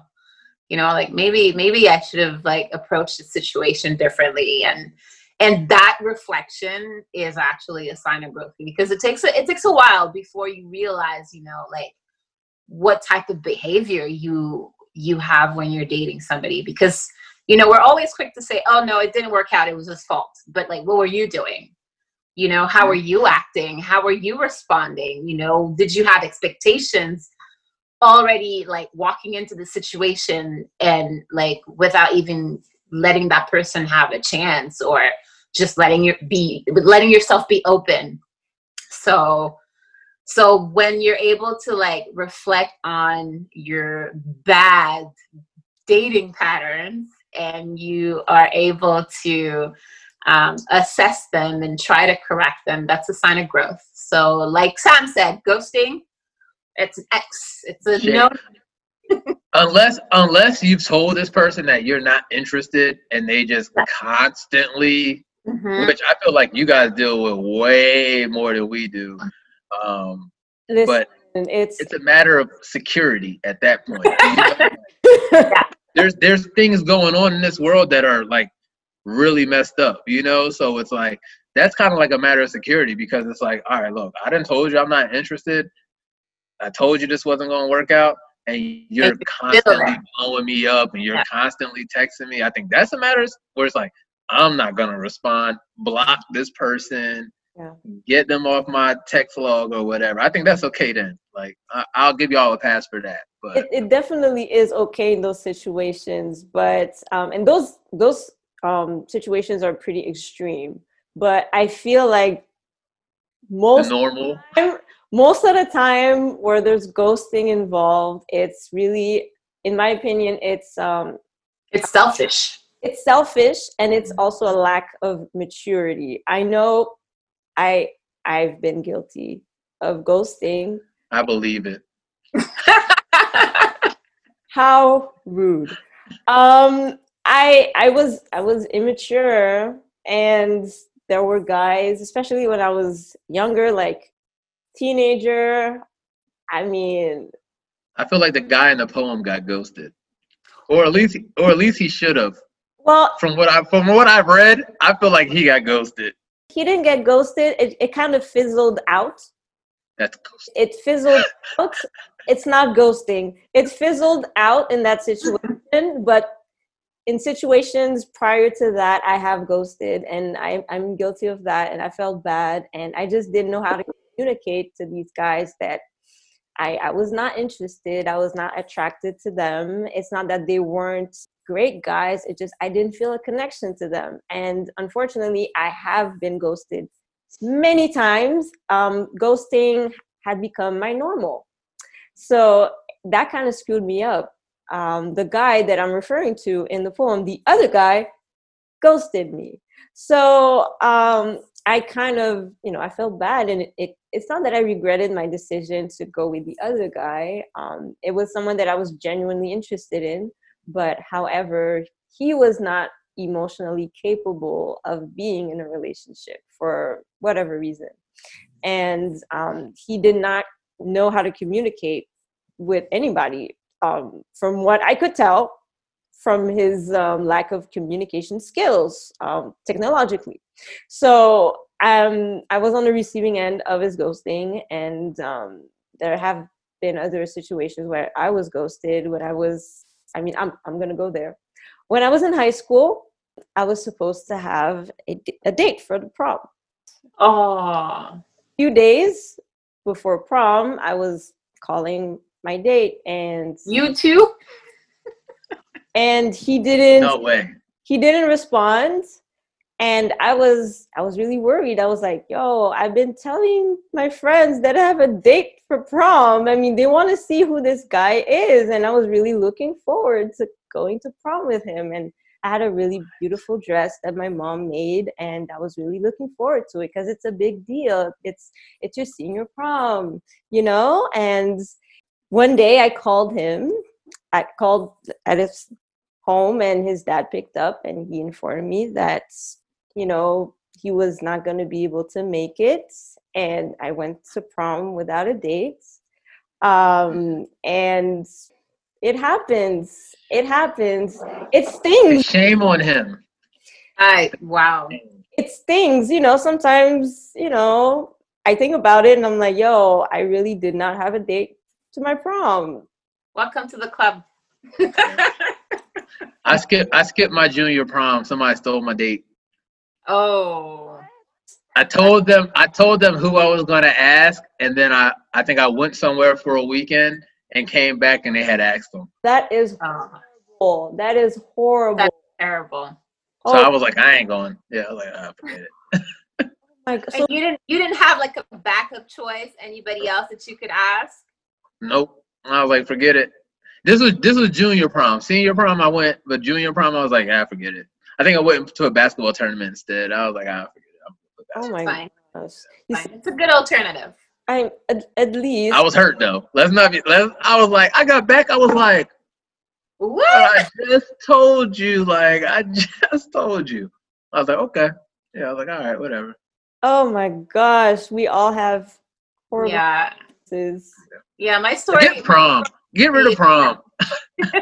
you know like maybe maybe i should have like approached the situation differently and and that reflection is actually a sign of growth because it takes a, it takes a while before you realize you know like what type of behavior you you have when you're dating somebody because you know we're always quick to say oh no it didn't work out it was his fault. But like what were you doing? You know how are you acting? How are you responding? You know did you have expectations already like walking into the situation and like without even letting that person have a chance or just letting your be letting yourself be open so so when you're able to like reflect on your bad dating patterns and you are able to um, assess them and try to correct them, that's a sign of growth. So, like Sam said, ghosting, it's an X. It's a Shit. no. Unless unless you've told this person that you're not interested and they just constantly Mhm. which i feel like you guys deal with way more than we do um Listen, but it's it's a matter of security at that point. You know? <laughs> there's there's things going on in this world that are like really messed up you know? So it's like that's kind of like a matter of security because it's like all right look i didn't told you i'm not interested. I told you this wasn't going to work out and you're And constantly blowing me up and you're Yeah. constantly texting me i think that's a matter where it's like i'm not going to respond block this person Yeah. get them off my text log or whatever. I think that's okay then. Like I, i'll give y'all a pass for that but it, it definitely is okay in those situations but um and those those um situations are pretty extreme. But i feel like most normal? time, most of the time where there's ghosting involved it's really in my opinion it's um It's selfish. it's selfish and it's also a lack of maturity i know i i've been guilty of ghosting I believe it. <laughs> how rude um i i was i was immature and there were guys especially when i was younger like teenager i mean I feel like the guy in the poem got ghosted, or at least, or at least he should have. well From what I, from what I've read, I feel like he got ghosted. he didn't get ghosted. It, it kind of fizzled out. That's it fizzled <laughs> out. It's not ghosting. It fizzled out in that situation but in situations prior to that i have ghosted and I, i'm guilty of that and i felt bad and i just didn't know how to communicate to these guys that I, I was not interested i was not attracted to them. It's not that they weren't great guys it just i didn't feel a connection to them. And unfortunately i have been ghosted many times. Um, ghosting had become my normal. So that kind of screwed me up. Um, the guy that i'm referring to in the poem the other guy ghosted me. So um, i kind of you know i felt bad and it, it it's not that i regretted my decision to go with the other guy um, it was someone that i was genuinely interested in but however he was not emotionally capable of being in a relationship for whatever reason. And um, he did not know how to communicate with anybody um, from what i could tell from his um, lack of communication skills um, technologically. So um, i was on the receiving end of his ghosting and um, there have been other situations where i was ghosted when i was i mean i'm, I'm going to go there. When i was in high school i was supposed to have a date for the prom. Oh, few days before prom, I was calling my date, and you too? And he didn't No way. he didn't respond, and I was I was really worried. I was like, "Yo, I've been telling my friends that I have a date for prom. I mean, they want to see who this guy is, and I was really looking forward to going to prom with him." And I had a really beautiful dress that my mom made, and I was really looking forward to it because it's a big deal. It's it's your senior prom, you know. And one day I called him. I called at his home, and his dad picked up, and he informed me that you know he was not going to be able to make it, and I went to prom without a date. Um, and it happens. It happens. It stings. Shame on him. I wow. It stings. You know, sometimes, you know, I think about it and I'm like, yo, I really did not have a date to my prom. Welcome to the club. <laughs> I skipped. I skipped my junior prom. Somebody stole my date. oh. I told them. I told them who I was gonna ask, and then I. I think I went somewhere for a weekend and came back, and they had asked them. That is oh. horrible. That is horrible. That's terrible. So oh I was like, I ain't going. Yeah, I was like, ah, forget it. <laughs> my God. So And you didn't you didn't have like a backup choice, anybody else that you could ask? Nope. I was like, forget it. This was this was junior prom. Senior prom I went, but junior prom I was like, ah, forget it. I think I went to a basketball tournament instead. I was like, ah, forget it. I'm with Oh my Fine. gosh. You Fine. It's a good alternative. I'm at, at least I was hurt though. Let's not be. Let's, I was like, I got back. I was like, What? I just told you. Like, I <laughs> just told you. I was like, okay. Yeah, I was like, all right, whatever. Oh my gosh, we all have horrible Yeah. experiences. Yeah, my story. Get prom. Get rid of prom. <laughs>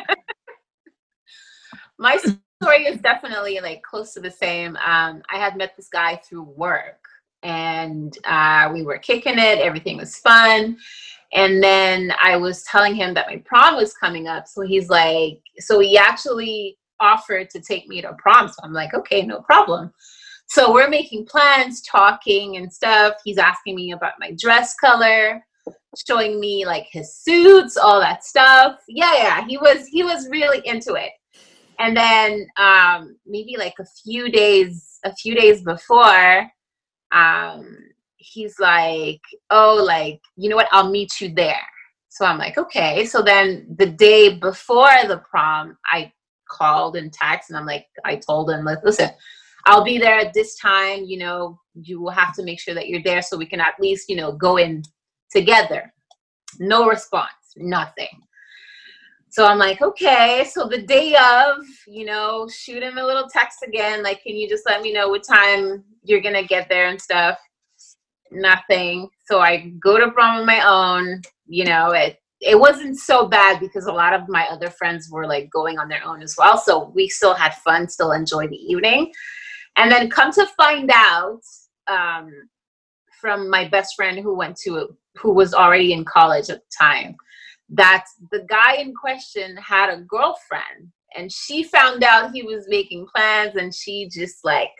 my story is definitely like close to the same. Um, I had met this guy through work, and uh, we were kicking it. Everything was fun, and then I was telling him that my prom was coming up. So he's like, so he actually offered to take me to prom. So I'm like, okay, no problem. So we're making plans, talking and stuff. He's asking me about my dress color, showing me like his suits, all that stuff. Yeah, yeah, he was he was really into it. And then um, maybe like a few days a few days before, um, he's like, "Oh, like you know what? I'll meet you there." So I'm like, "Okay." So then the day before the prom, I called and texted, and I'm like, I told him, like, "Listen, I'll be there at this time. You know, you will have to make sure that you're there so we can at least, you know, go in together." No response, nothing. So I'm like, okay. So the day of, you know, shoot him a little text again, like, can you just let me know what time you're gonna get there and stuff? Nothing. So I go to prom on my own. You know, it it wasn't so bad because a lot of my other friends were like going on their own as well. So we still had fun, still enjoyed the evening. And then come to find out um, from my best friend who went to who was already in college at the time that the guy in question had a girlfriend and she found out he was making plans and she just like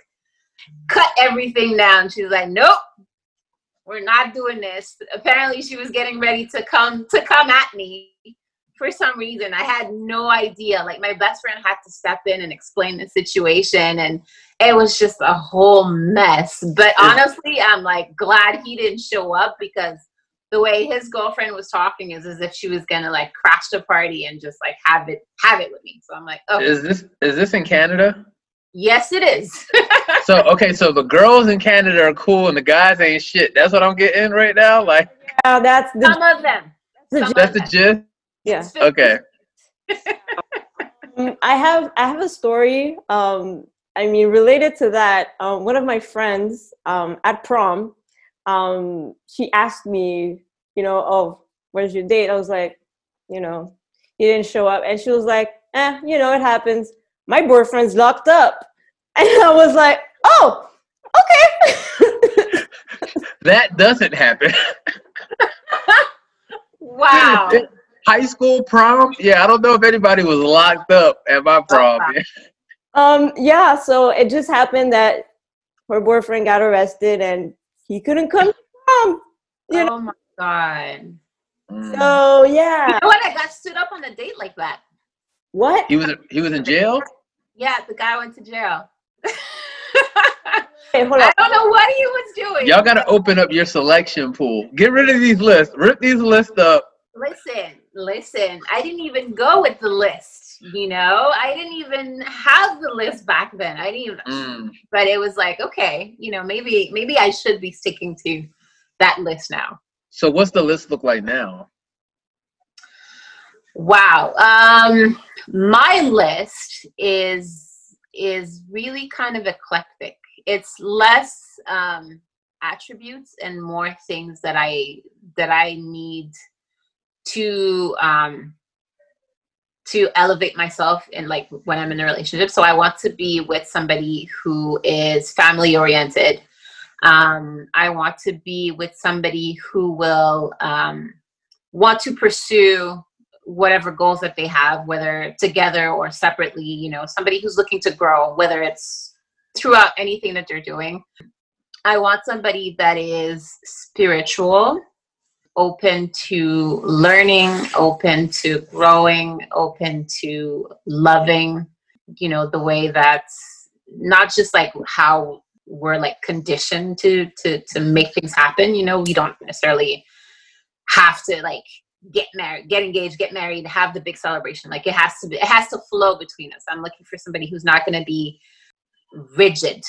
cut everything down. She's like nope we're not doing this. Apparently she was getting ready to come to come at me for some reason. I had no idea. Like my best friend had to step in and explain the situation and it was just a whole mess. But honestly i'm like glad he didn't show up because the way his girlfriend was talking is as if she was gonna like crash the party and just like have it have it with me. So I'm like, oh Is this is this in Canada? yes, it is. <laughs> So okay, so the girls in Canada are cool and the guys ain't shit. That's what I'm getting right now. Like Yeah, that's the, Some of them. the some that's the gist. yeah. Okay. Um, I have I have a story. Um, I mean, related to that, um, one of my friends um, at prom, um, she asked me, you know, oh, where's your date? I was like, you know, he didn't show up, and she was like, eh, you know, it happens. My boyfriend's locked up, <laughs> and I was like, oh, okay. That doesn't happen. <laughs> Wow. High school prom? Yeah, I don't know if anybody was locked up at my prom. um, yeah, so it just happened that her boyfriend got arrested, and he couldn't come to prom. You know, oh my god. Mm. so yeah. You know what? I got stood up on a date like that. What? He was he was in jail. Yeah, the guy went to jail. Hey, I don't know what he was doing. Y'all got to open up your selection pool. Get rid of these lists. Rip these lists up. Listen, listen. I didn't even go with the list. You know, I didn't even have the list back then. I didn't even. Mm. But it was like, okay, you know, maybe maybe I should be sticking to that list now. So what's the list look like now? Wow. Um, my list is is really kind of eclectic. It's less um, attributes and more things that I that I need to um, to elevate myself in like when I'm in a relationship. So I want to be with somebody who is family oriented. Um, I want to be with somebody who will um, want to pursue whatever goals that they have, whether together or separately, you know, somebody who's looking to grow, whether it's throughout anything that they're doing. I want somebody that is spiritual, open to learning, open to growing, open to loving, you know, the way that's not just like how we're like conditioned to to to make things happen, you know, we don't necessarily have to like get married, get engaged, get married, have the big celebration. Like it has to be, it has to flow between us. I'm looking for somebody who's not going to be rigid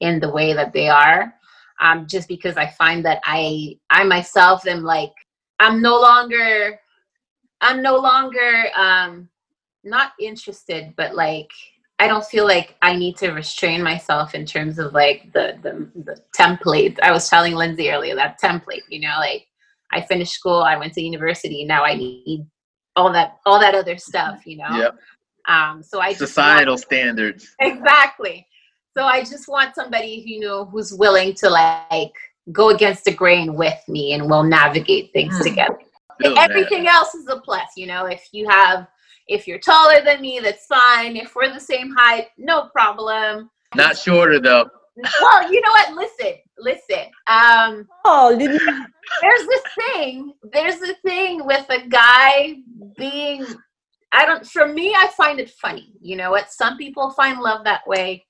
in the way that they are. Um, just because I find that I, I myself am like, I'm no longer, I'm no longer, um, not interested, but like, I don't feel like I need to restrain myself in terms of like the, the the template. I was telling Lindsay earlier that template, you know, like I finished school, I went to university, now I need all that all that other stuff, you know. Yep. Um, so I societal standards. Exactly. So I just want somebody you know who's willing to like go against the grain with me and we'll navigate things mm. together. Everything that. else is a plus, you know. If you have if you're taller than me, that's fine. If we're the same height, no problem. Not shorter though. Well, you know what? Listen, listen. Um, oh, there's this thing. There's a thing with a guy being. I don't. For me, I find it funny. You know what? Some people find love that way.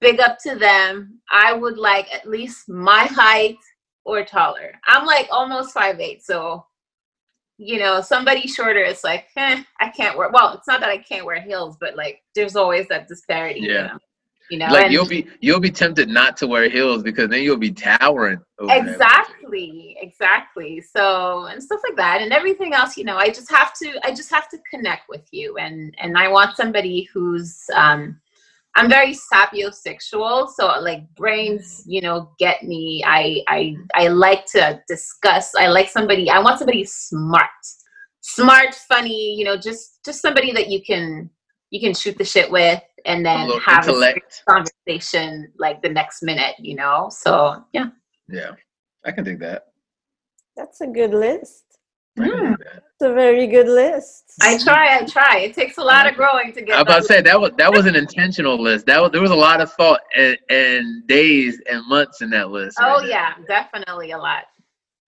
Big up to them. I would like at least my height or taller. I'm like almost five eight, so you know, somebody shorter, it's like, eh, I can't wear. Well, it's not that I can't wear heels, but like, there's always that disparity. Yeah. You know? You know, like and you'll be you'll be tempted not to wear heels because then you'll be towering. exactly, exactly. So and stuff like that, and everything else. You know, I just have to I just have to connect with you, and and I want somebody who's um I'm very sapiosexual, so like brains, you know, get me. I I I like to discuss. I like somebody. I want somebody smart, smart, funny. You know, just just somebody that you can you can shoot the shit with, and then a have intellect. a conversation like the next minute. You know, so yeah. Yeah, I can think that. That's a good list. Mm. It's a very good list. I try, I try. It takes a lot of growing to get. I about to say that was that was an intentional list. That was there was a lot of thought and, and days and months in that list. Oh right yeah, definitely a lot.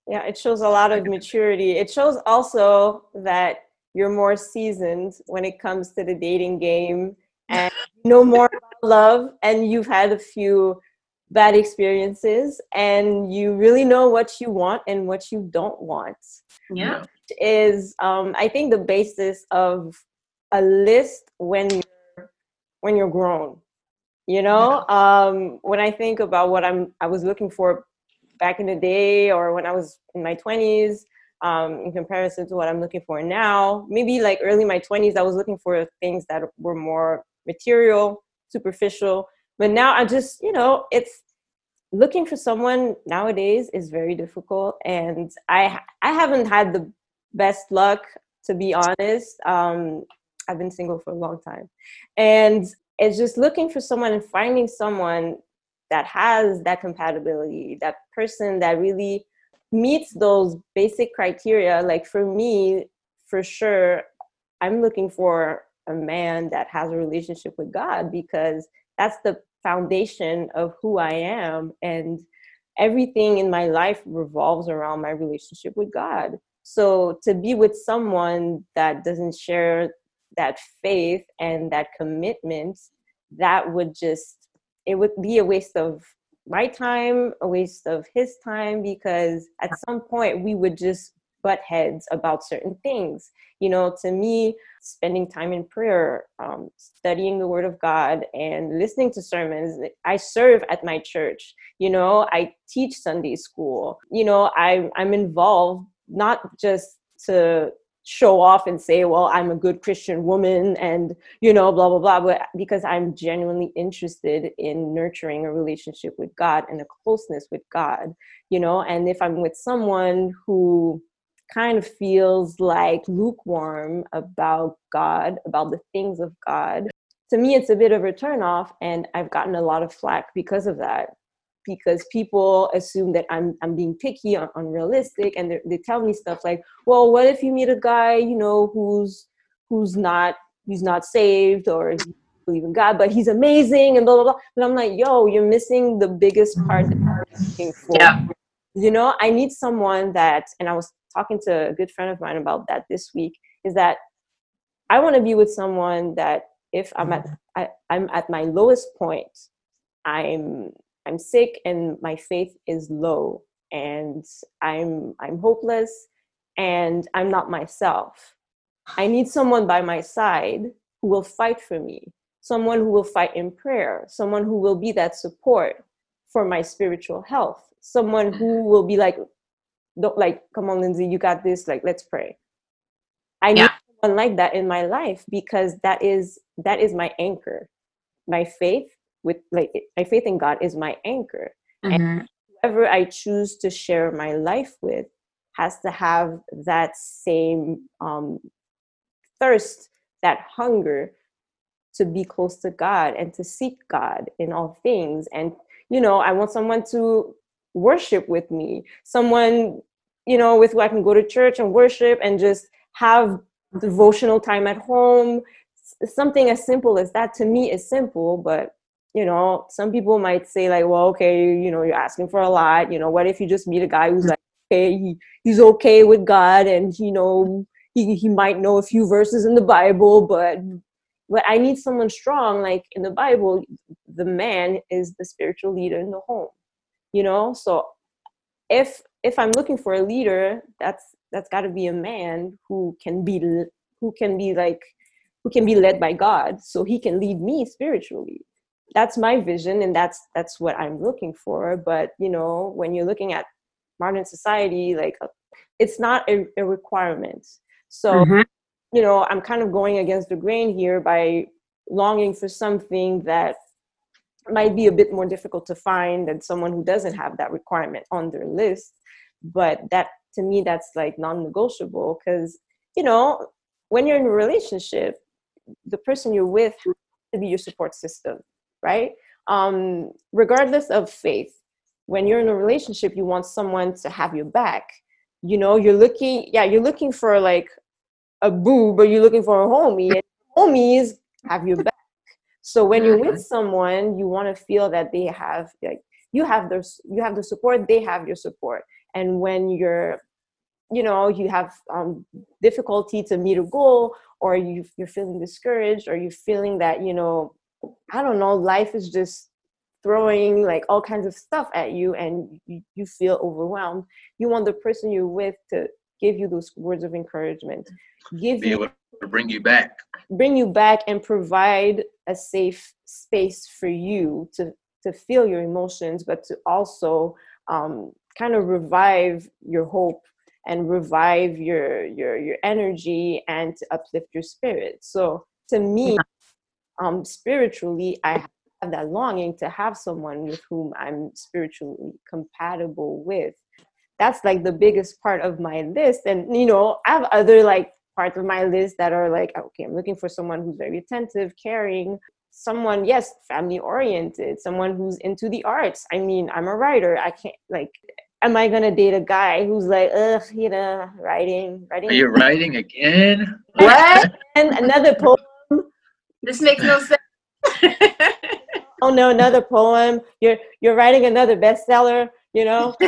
Yeah, it shows a lot of maturity. It shows also that you're more seasoned when it comes to the dating game and know more about love and you've had a few bad experiences and you really know what you want and what you don't want yeah. is um, i think the basis of a list when you're when you're grown you know? Yeah. um, when i think about what i'm i was looking for back in the day or when i was in my 20s um, in comparison to what i'm looking for now maybe like early my 20s i was looking for things that were more material superficial. But now i just you know it's looking for someone nowadays is very difficult and i i haven't had the best luck to be honest. Um i've been single for a long time. And it's just looking for someone and finding someone that has that compatibility that person that really meets those basic criteria. Like for me for sure i'm looking for a man that has a relationship with god because that's the foundation of who I am. And everything in my life revolves around my relationship with God. So to be with someone that doesn't share that faith and that commitment, that would just, it would be a waste of my time, a waste of his time, because at some point we would just butt heads about certain things. You know, to me, spending time in prayer, um, studying the Word of God, and listening to sermons. I serve at my church. You know, I teach Sunday school. You know, I, I'm involved not just to show off and say, well, I'm a good Christian woman and, you know, blah, blah, blah, but because I'm genuinely interested in nurturing a relationship with God and a closeness with God, you know, and if I'm with someone who kind of feels like lukewarm about God, about the things of God. To me, it's a bit of a turnoff, and I've gotten a lot of flack because of that. Because people assume that I'm I'm being picky, or unrealistic, and they tell me stuff like, "Well, what if you meet a guy, you know, who's who's not who's not saved or believe in God, but he's amazing and blah blah blah." And I'm like, "Yo, you're missing the biggest part that I'm looking for." Yeah. You know, I need someone that, and I was talking to a good friend of mine about that this week is that I want to be with someone that if I'm at mm-hmm. I, I'm at my lowest point, I'm I'm sick and my faith is low and I'm I'm hopeless and I'm not myself. I need someone by my side who will fight for me, someone who will fight in prayer, someone who will be that support for my spiritual health, someone who mm-hmm. will be like, don't like, come on, Lindsay, you got this, like, let's pray. I need yeah. someone like that in my life because that is that is my anchor. My faith with like my faith in God is my anchor. Mm-hmm. And whoever I choose to share my life with has to have that same um, thirst, that hunger to be close to God and to seek God in all things. And, you know, I want someone to worship with me, someone, you know, with who I can go to church and worship and just have devotional time at home. Something as simple as that to me is simple, but you know, some people might say like, well, okay, you know, you're asking for a lot. You know, what if you just meet a guy who's like, okay, he, he's okay with God and you know, he, he might know a few verses in the Bible, but but I need someone strong. Like in the Bible, the man is the spiritual leader in the home. You know, so if if I'm looking for a leader, that's that's got to be a man who can be who can be like who can be led by God, so he can lead me spiritually. That's my vision, and that's that's what I'm looking for. But you know, when you're looking at modern society, like it's not a, a requirement. So mm-hmm you know, I'm kind of going against the grain here by longing for something that might be a bit more difficult to find than someone who doesn't have that requirement on their list. But that to me, that's like non negotiable because, you know, when you're in a relationship, the person you're with has to be your support system, right? Um, regardless of faith, when you're in a relationship, you want someone to have your back. You know, you're looking, yeah, you're looking for like a boo, but you're looking for a homie, and homies have your back. So when you're with mm-hmm. someone, you want to feel that they have like you have their you have the support, they have your support. And when you're you know you have um, difficulty to meet a goal or you, you're feeling discouraged or you're feeling that you know i don't know life is just throwing like all kinds of stuff at you and you, you feel overwhelmed you want the person you're with to give you those words of encouragement give be able to bring you back bring you back and provide a safe space for you to to feel your emotions but to also um, kind of revive your hope and revive your your your energy and to uplift your spirit. So to me um spiritually i have that longing to have someone with whom i'm spiritually compatible with. That's like the biggest part of my list and you know i have other like parts of my list that are like oh, okay i'm looking for someone who's very attentive caring someone yes family oriented someone who's into the arts. I mean i'm a writer. I can't like am i gonna date a guy who's like ugh you know writing writing? Are you writing again? <laughs> What? And another poem? This makes no sense. <laughs> Oh no another poem. You're you're writing another bestseller you know? <laughs>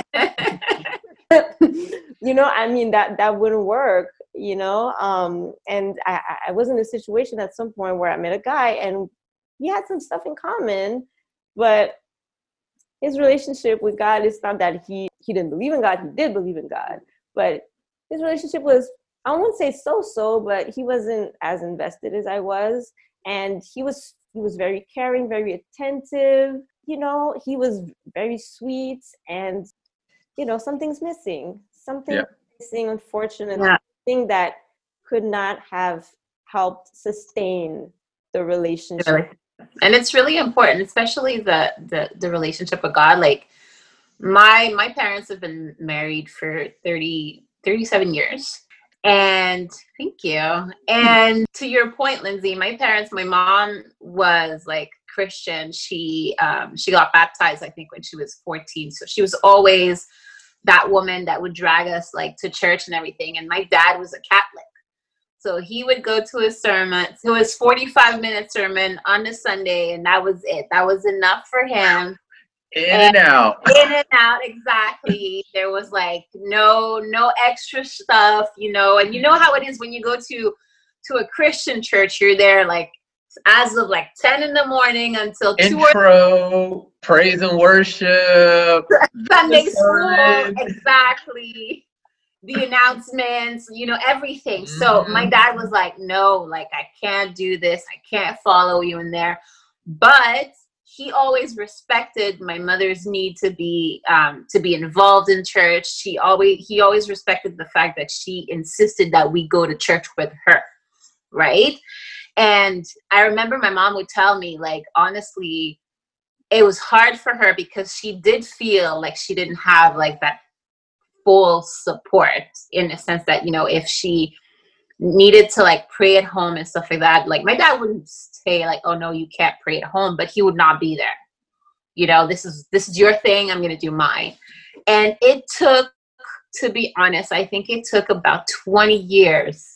You know i mean that that wouldn't work you know um and i i was in a situation at some point where i met a guy and we had some stuff in common but his relationship with god is not that he he didn't believe in god he did believe in god but his relationship was i won't say so so but he wasn't as invested as i was and he was he was very caring very attentive you know he was very sweet and you know something's missing something yeah. missing unfortunately yeah. Thing that could not have helped sustain the relationship. And it's really important especially the the, the relationship with god. Like my my parents have been married for 30 37 years. And thank you. And to your point lindsay my parents my mom was like christian. She um she got baptized i think when she was 14 so she was always that woman that would drag us like to church and everything. And my dad was a Catholic. So he would go to his sermon, to his 45 minute sermon on a Sunday, and that was it. That was enough for him. In and, and out. In and out, exactly. there was like no no extra stuff, you know, and you know how it is when you go to to a Christian church, you're there like as of like 10 in the morning until intro, or- praise and worship, <laughs> Sunday school, exactly. the announcements, you know, everything. So my Mhm. dad was like, no, like I can't do this. I can't follow you in there. But he always respected my mother's need to be um, to be involved in church. She always he always respected the fact that she insisted that we go to church with her, right? And I remember my mom would tell me, like, honestly, it was hard for her because she did feel like she didn't have like that full support in the sense that you know if she needed to like pray at home and stuff like that like my dad wouldn't say like oh no you can't pray at home but he would not be there. You know this is this is your thing i'm gonna do mine. And it took to be honest i think it took about 20 years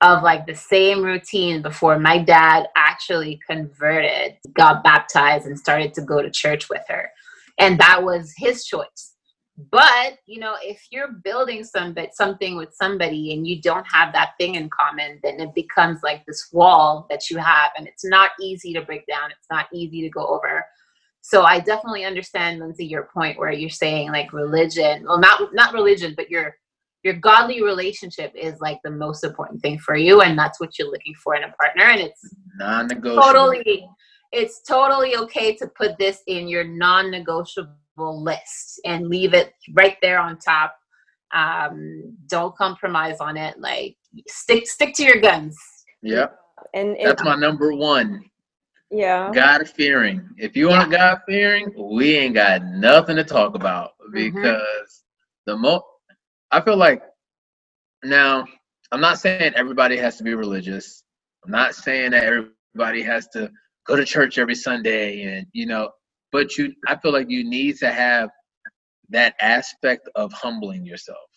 of like the same routine before my dad actually converted got baptized and started to go to church with her. And that was his choice. But you know if you're building some something with somebody and you don't have that thing in common then it becomes like this wall that you have and it's not easy to break down. It's not easy to go over. So i definitely understand lindsay your point where you're saying like religion well not not religion but your your godly relationship is like the most important thing for you and that's what you're looking for in a partner and it's Non-negotiable. totally it's totally okay to put this in your non-negotiable list and leave it right there on top um don't compromise on it like stick stick to your guns yeah And, and that's my number one. yeah. God fearing. If you aren't God fearing, we ain't got nothing to talk about Mm-hmm. because the mo I feel like now I'm not saying everybody has to be religious. I'm not saying that everybody has to go to church every Sunday and you know, but you I feel like you need to have that aspect of humbling yourself.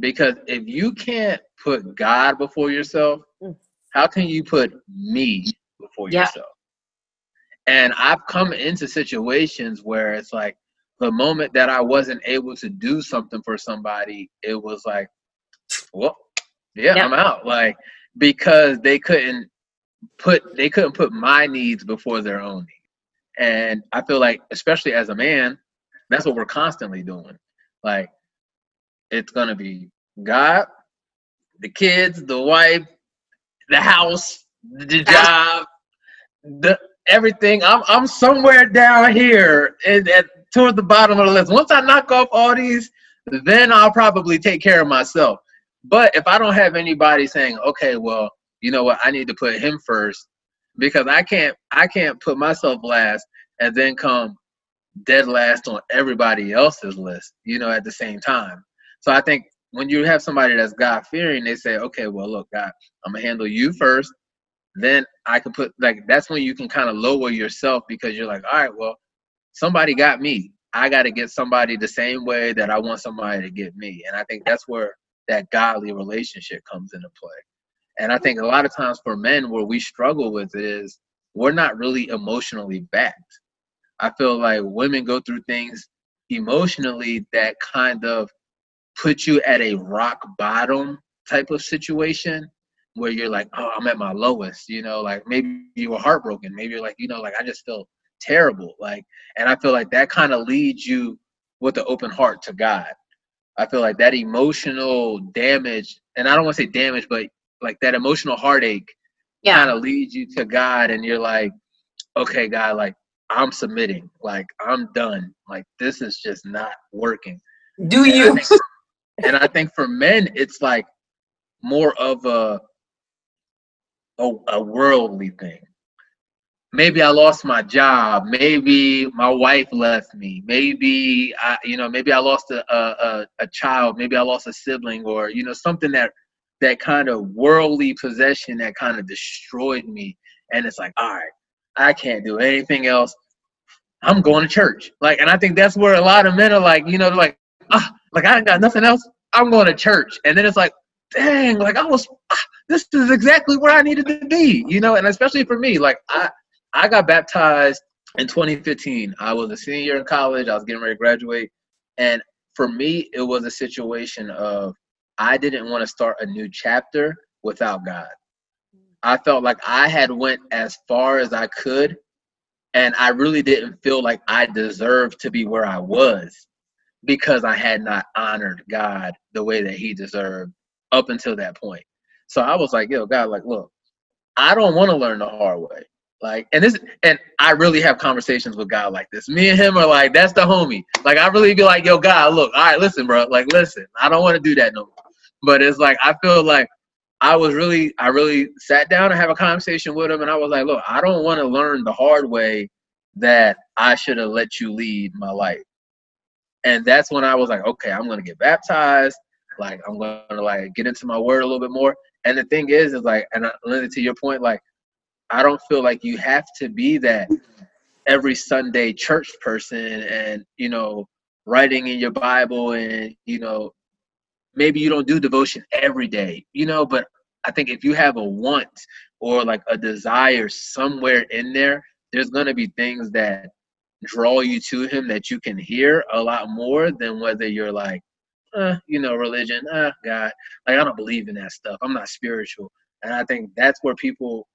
Because if you can't put God before yourself, Mm. how can you put me before Yeah. yourself? And I've come into situations where it's like the moment that I wasn't able to do something for somebody, it was like, well, yeah, Yeah. I'm out. Like because they couldn't put they couldn't put my needs before their own needs. And I feel like, especially as a man, that's what we're constantly doing. Like it's gonna be God, the kids, the wife, the house, the job, the everything. I'm I'm somewhere down here and at toward the bottom of the list. Once I knock off all these, then I'll probably take care of myself. But if I don't have anybody saying, okay, well, you know what, I need to put him first because I can't I can't put myself last and then come dead last on everybody else's list, you know, at the same time. So I think when you have somebody that's God fearing, they say, okay, well, look, God, I'm gonna handle you first. Then I can put like that's when you can kind of lower yourself because you're like, all right, well, somebody got me. I got to get somebody the same way that I want somebody to get me. And I think that's where that godly relationship comes into play. And I think a lot of times for men, where we struggle with it is we're not really emotionally backed. I feel like women go through things emotionally that kind of put you at a rock bottom type of situation where you're like, oh, I'm at my lowest, you know, like maybe you were heartbroken. Maybe you're like, you know, like I just feel terrible. Like, and I feel like that kind of leads you with an open heart to God. I feel like that emotional damage, and I don't want to say damage, but like that emotional heartache yeah kind of leads you to God, and you're like, okay, God, like I'm submitting, like I'm done, like this is just not working. do And I you think- and I think for men, it's like more of a, a a worldly thing. Maybe I lost my job. Maybe my wife left me. Maybe I, you know, maybe I lost a, a a child. Maybe I lost a sibling, or you know, something that that kind of worldly possession that kind of destroyed me. And it's like, all right, I can't do anything else. I'm going to church. Like, and I think that's where a lot of men are like, you know, like, ah, like I ain't got nothing else. I'm going to church. And then it's like, dang, like I was, ah, this is exactly where I needed to be, you know. And especially for me, like I, I got baptized in 2015. I was a senior in college. I was getting ready to graduate, and for me, it was a situation of I didn't want to start a new chapter without God. I felt like I had went as far as I could, and I really didn't feel like I deserved to be where I was because I had not honored God the way that He deserved up until that point. So I was like, yo, God, like, look, I don't want to learn the hard way. Like, and this, and I really have conversations with God like this. Me and him are like, that's the homie. Like, I really be like, yo, God, look, all right, listen, bro. Like, listen, I don't want to do that no more. But it's like, I feel like I was really, I really sat down and have a conversation with him, and I was like, look, I don't want to learn the hard way that I should have let you lead my life. And that's when I was like, okay, I'm gonna get baptized. Like, I'm gonna like get into my word a little bit more. And the thing is, is like, and Linda, to your point, like, I don't feel like you have to be that every Sunday church person and, you know, writing in your Bible and, you know, maybe you don't do devotion every day, you know, but I think if you have a want or like a desire somewhere in there, there's going to be things that draw you to him that you can hear a lot more than whether you're like, uh, you know, religion, uh, God, like I don't believe in that stuff. I'm not spiritual. And I think that's where people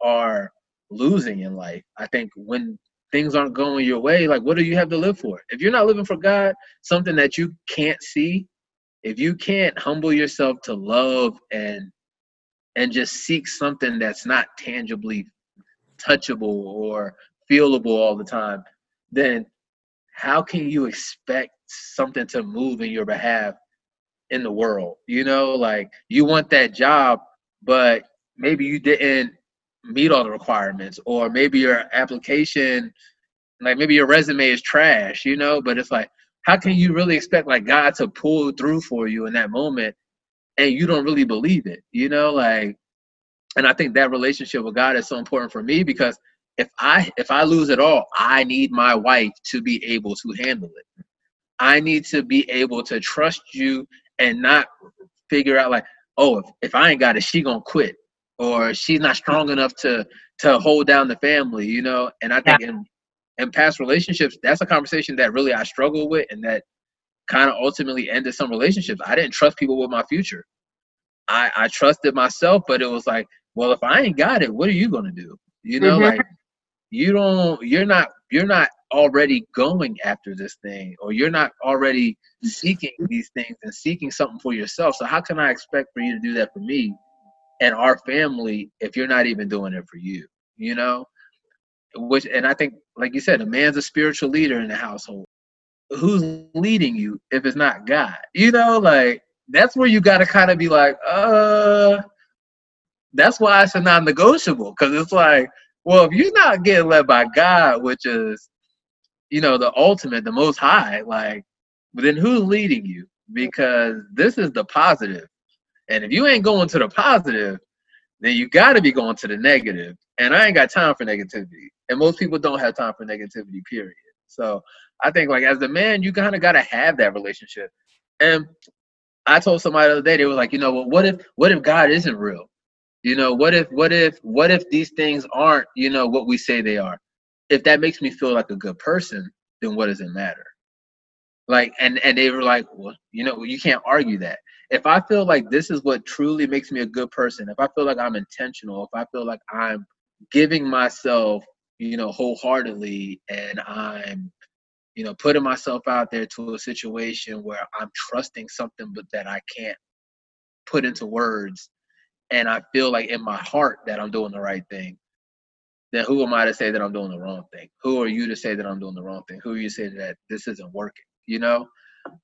are losing in life. I think when things aren't going your way, like what do you have to live for? If you're not living for God, something that you can't see, if you can't humble yourself to love and and just seek something that's not tangibly touchable or feelable all the time, then how can you expect something to move in your behalf in the world? You know, like you want that job, but maybe you didn't meet all the requirements, or maybe your application, like maybe your resume is trash, you know, but it's like, how can you really expect like God to pull through for you in that moment and you don't really believe it, you know, like and I think that relationship with God is so important for me because if I if I lose it all, I need my wife to be able to handle it. I need to be able to trust you and not figure out like, oh, if, if I ain't got it, she gonna quit or she's not strong enough to to hold down the family, you know. And I think yeah. in in past relationships, that's a conversation that really I struggle with and that kind of ultimately ended some relationships. I didn't trust people with my future. I I trusted myself, but it was like, well, if I ain't got it, what are you gonna do? You know, mm-hmm. like you don't you're not you're not already going after this thing or you're not already seeking these things and seeking something for yourself so how can i expect for you to do that for me and our family if you're not even doing it for you you know which and i think like you said a man's a spiritual leader in the household who's leading you if it's not god you know like that's where you got to kind of be like uh that's why it's a non-negotiable because it's like well, if you're not getting led by God, which is, you know, the ultimate, the most high, like, then who's leading you? Because this is the positive. And if you ain't going to the positive, then you got to be going to the negative. And I ain't got time for negativity. And most people don't have time for negativity, period. So I think, like, as a man, you kind of got to have that relationship. And I told somebody the other day, they were like, you know, well, what if, what if God isn't real? You know, what if what if what if these things aren't, you know, what we say they are? If that makes me feel like a good person, then what does it matter? Like and and they were like, well, you know, you can't argue that. If I feel like this is what truly makes me a good person, if I feel like I'm intentional, if I feel like I'm giving myself, you know, wholeheartedly and I'm you know, putting myself out there to a situation where I'm trusting something but that I can't put into words and I feel like in my heart that I'm doing the right thing, then who am I to say that I'm doing the wrong thing? Who are you to say that I'm doing the wrong thing? Who are you to say that this isn't working? You know?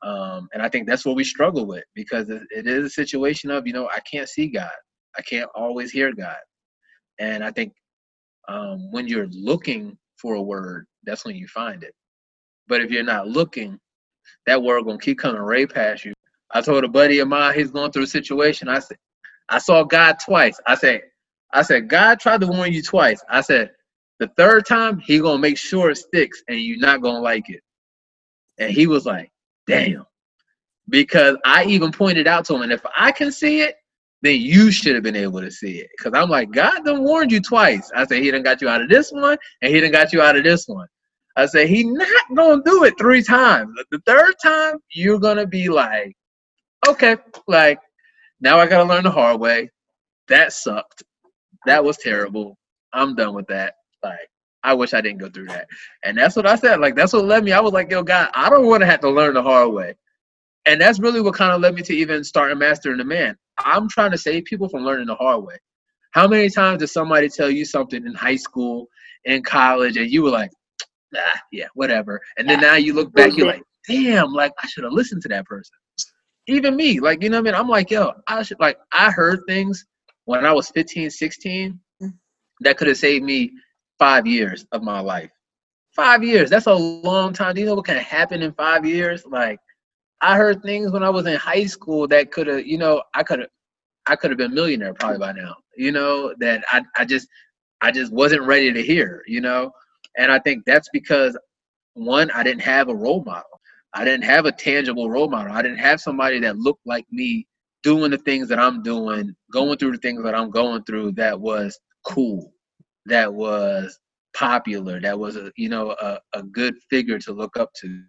Um, and I think that's what we struggle with because it, is a situation of, you know, I can't see God. I can't always hear God. And I think um, when you're looking for a word, that's when you find it. But if you're not looking, that word gonna keep coming right past you. I told a buddy of mine he's going through a situation. I said, I saw God twice. I said, I said, God tried to warn you twice. I said, the third time he gonna make sure it sticks and you're not gonna like it. And he was like, damn. Because I even pointed out to him, and if I can see it, then you should have been able to see it. Because I'm like, God done warned you twice. I said, He done got you out of this one, and He done got you out of this one. I said, He not gonna do it three times. The third time, you're gonna be like, okay, like now I gotta learn the hard way. That sucked. That was terrible. I'm done with that. Like I wish I didn't go through that. And that's what I said. Like that's what led me. I was like, yo, God, I don't want to have to learn the hard way. And that's really what kind of led me to even start mastering the man. I'm trying to save people from learning the hard way. How many times does somebody tell you something in high school, in college, and you were like, ah, yeah, whatever. And then now you look back, you're like, damn, like I should have listened to that person. Even me, like, you know what I mean? I'm like, yo, I should, like, I heard things when I was 15, 16 that could have saved me five years of my life. Five years, that's a long time. Do you know what can happen in five years? Like, I heard things when I was in high school that could have, you know, I could have, I could have been millionaire probably by now. You know that I, I just, I just wasn't ready to hear. You know, and I think that's because one, I didn't have a role model. I didn't have a tangible role model. I didn't have somebody that looked like me doing the things that I'm doing, going through the things that I'm going through that was cool, that was popular, that was a you know a, a good figure to look up to.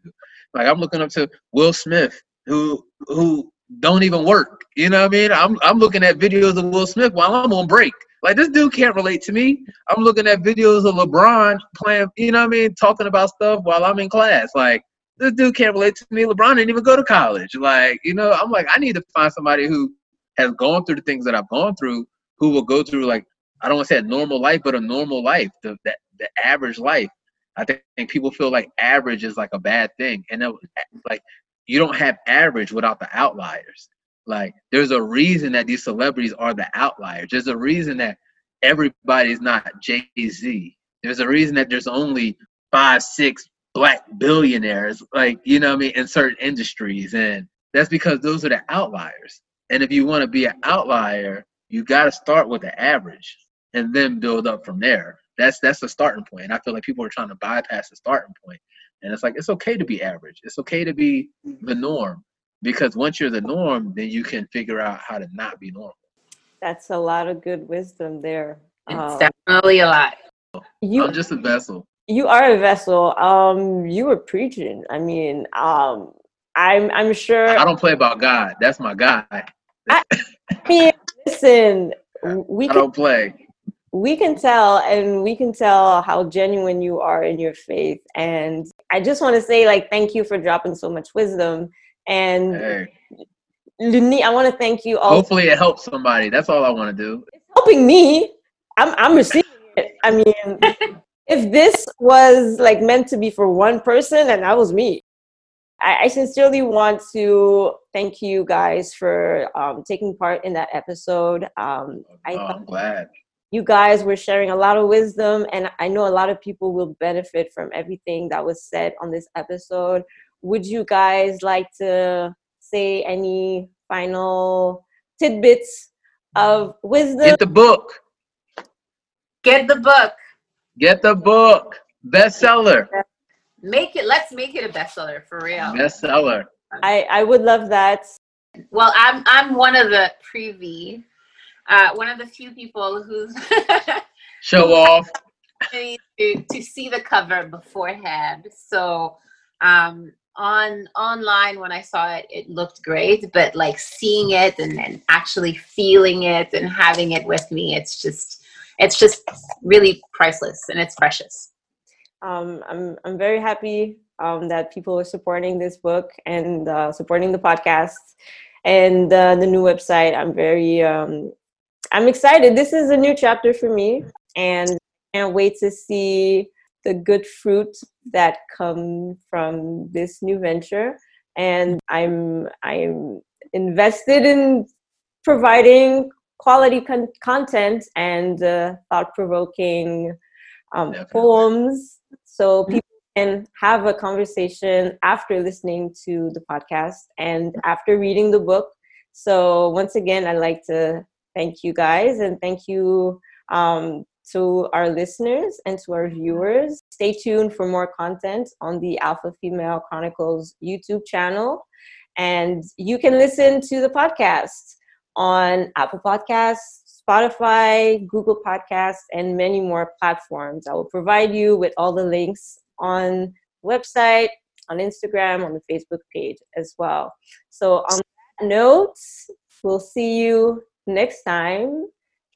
Like I'm looking up to Will Smith, who who don't even work. You know what I mean? I'm I'm looking at videos of Will Smith while I'm on break. Like this dude can't relate to me. I'm looking at videos of LeBron playing, you know what I mean, talking about stuff while I'm in class. Like this dude can't relate to me. LeBron didn't even go to college. Like, you know, I'm like, I need to find somebody who has gone through the things that I've gone through, who will go through like I don't want to say a normal life, but a normal life, the the, the average life. I think, people feel like average is like a bad thing, and like you don't have average without the outliers. Like there's a reason that these celebrities are the outliers. There's a reason that everybody's not Jay Z. There's a reason that there's only five, six black billionaires, like you know, I mean, in certain industries, and that's because those are the outliers. And if you want to be an outlier, you got to start with the average and then build up from there. That's that's the starting point. And I feel like people are trying to bypass the starting point. And it's like it's okay to be average. It's okay to be the norm because once you're the norm, then you can figure out how to not be normal. That's a lot of good wisdom there. It's um, definitely a lot. You, I'm just a vessel. You are a vessel. Um, you were preaching. I mean, um, I'm I'm sure. I don't play about God. That's my guy. I, I <laughs> mean, listen, we I don't play. We can tell, and we can tell how genuine you are in your faith. And I just want to say, like, thank you for dropping so much wisdom and hey. Luni, I want to thank you all. Hopefully, it helps somebody. That's all I want to do. It's helping me. I'm I'm receiving it. I mean, if this was like meant to be for one person, and that was me. I, I sincerely want to thank you guys for um, taking part in that episode. Um, I, oh, I'm glad. You guys were sharing a lot of wisdom, and I know a lot of people will benefit from everything that was said on this episode would you guys like to say any final tidbits of wisdom? Get the book. Get the book. Get the book. Bestseller. Make it. Let's make it a bestseller for real. Bestseller. I I would love that. Well, I'm I'm one of the privy, uh, one of the few people who's <laughs> show <laughs> off to, to see the cover beforehand. So um, on online when I saw it, it looked great, but like seeing it and then actually feeling it and having it with me, it's just it's just really priceless and it's precious. Um, I'm I'm very happy um, that people are supporting this book and uh, supporting the podcast and uh, the new website. I'm very um, I'm excited. This is a new chapter for me, and I can't wait to see the good fruit that come from this new venture and i'm i'm invested in providing quality con- content and uh, thought-provoking um, poems so mm-hmm. people can have a conversation after listening to the podcast and after reading the book so once again i'd like to thank you guys and thank you um, to our listeners and to our viewers. Stay tuned for more content on the Alpha Female Chronicles YouTube channel. And you can listen to the podcast on Apple Podcasts, Spotify, Google Podcasts, and many more platforms. I will provide you with all the links on the website, on Instagram, on the Facebook page as well. So, on that note, we'll see you next time.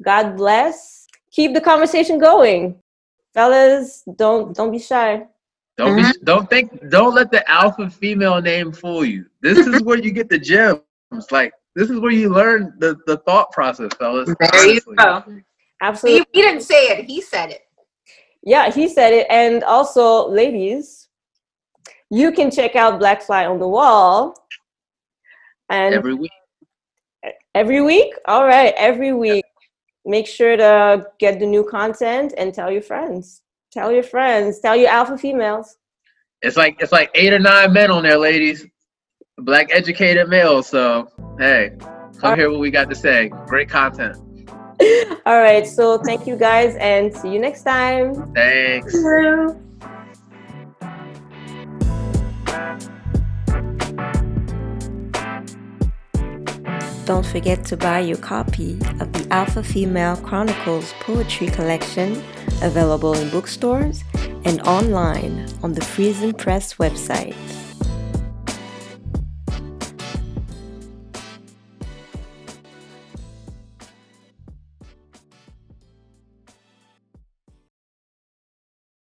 God bless keep the conversation going. fellas, don't don't be shy. Don't be, mm-hmm. don't think don't let the alpha female name fool you. This is where you get the gems. Like this is where you learn the, the thought process, fellas. There you go. Absolutely. He, he didn't say it. He said it. Yeah, he said it. And also, ladies, you can check out Black Fly on the Wall. And Every week. Every week? All right, every week. Make sure to get the new content and tell your friends. Tell your friends. Tell your alpha females. It's like it's like eight or nine men on there, ladies. Black educated males. So hey, come hear what we got to say. Great content. <laughs> All right, so thank you guys and see you next time. Thanks. Don't forget to buy your copy of the Alpha Female Chronicles Poetry Collection, available in bookstores and online on the Friesen Press website.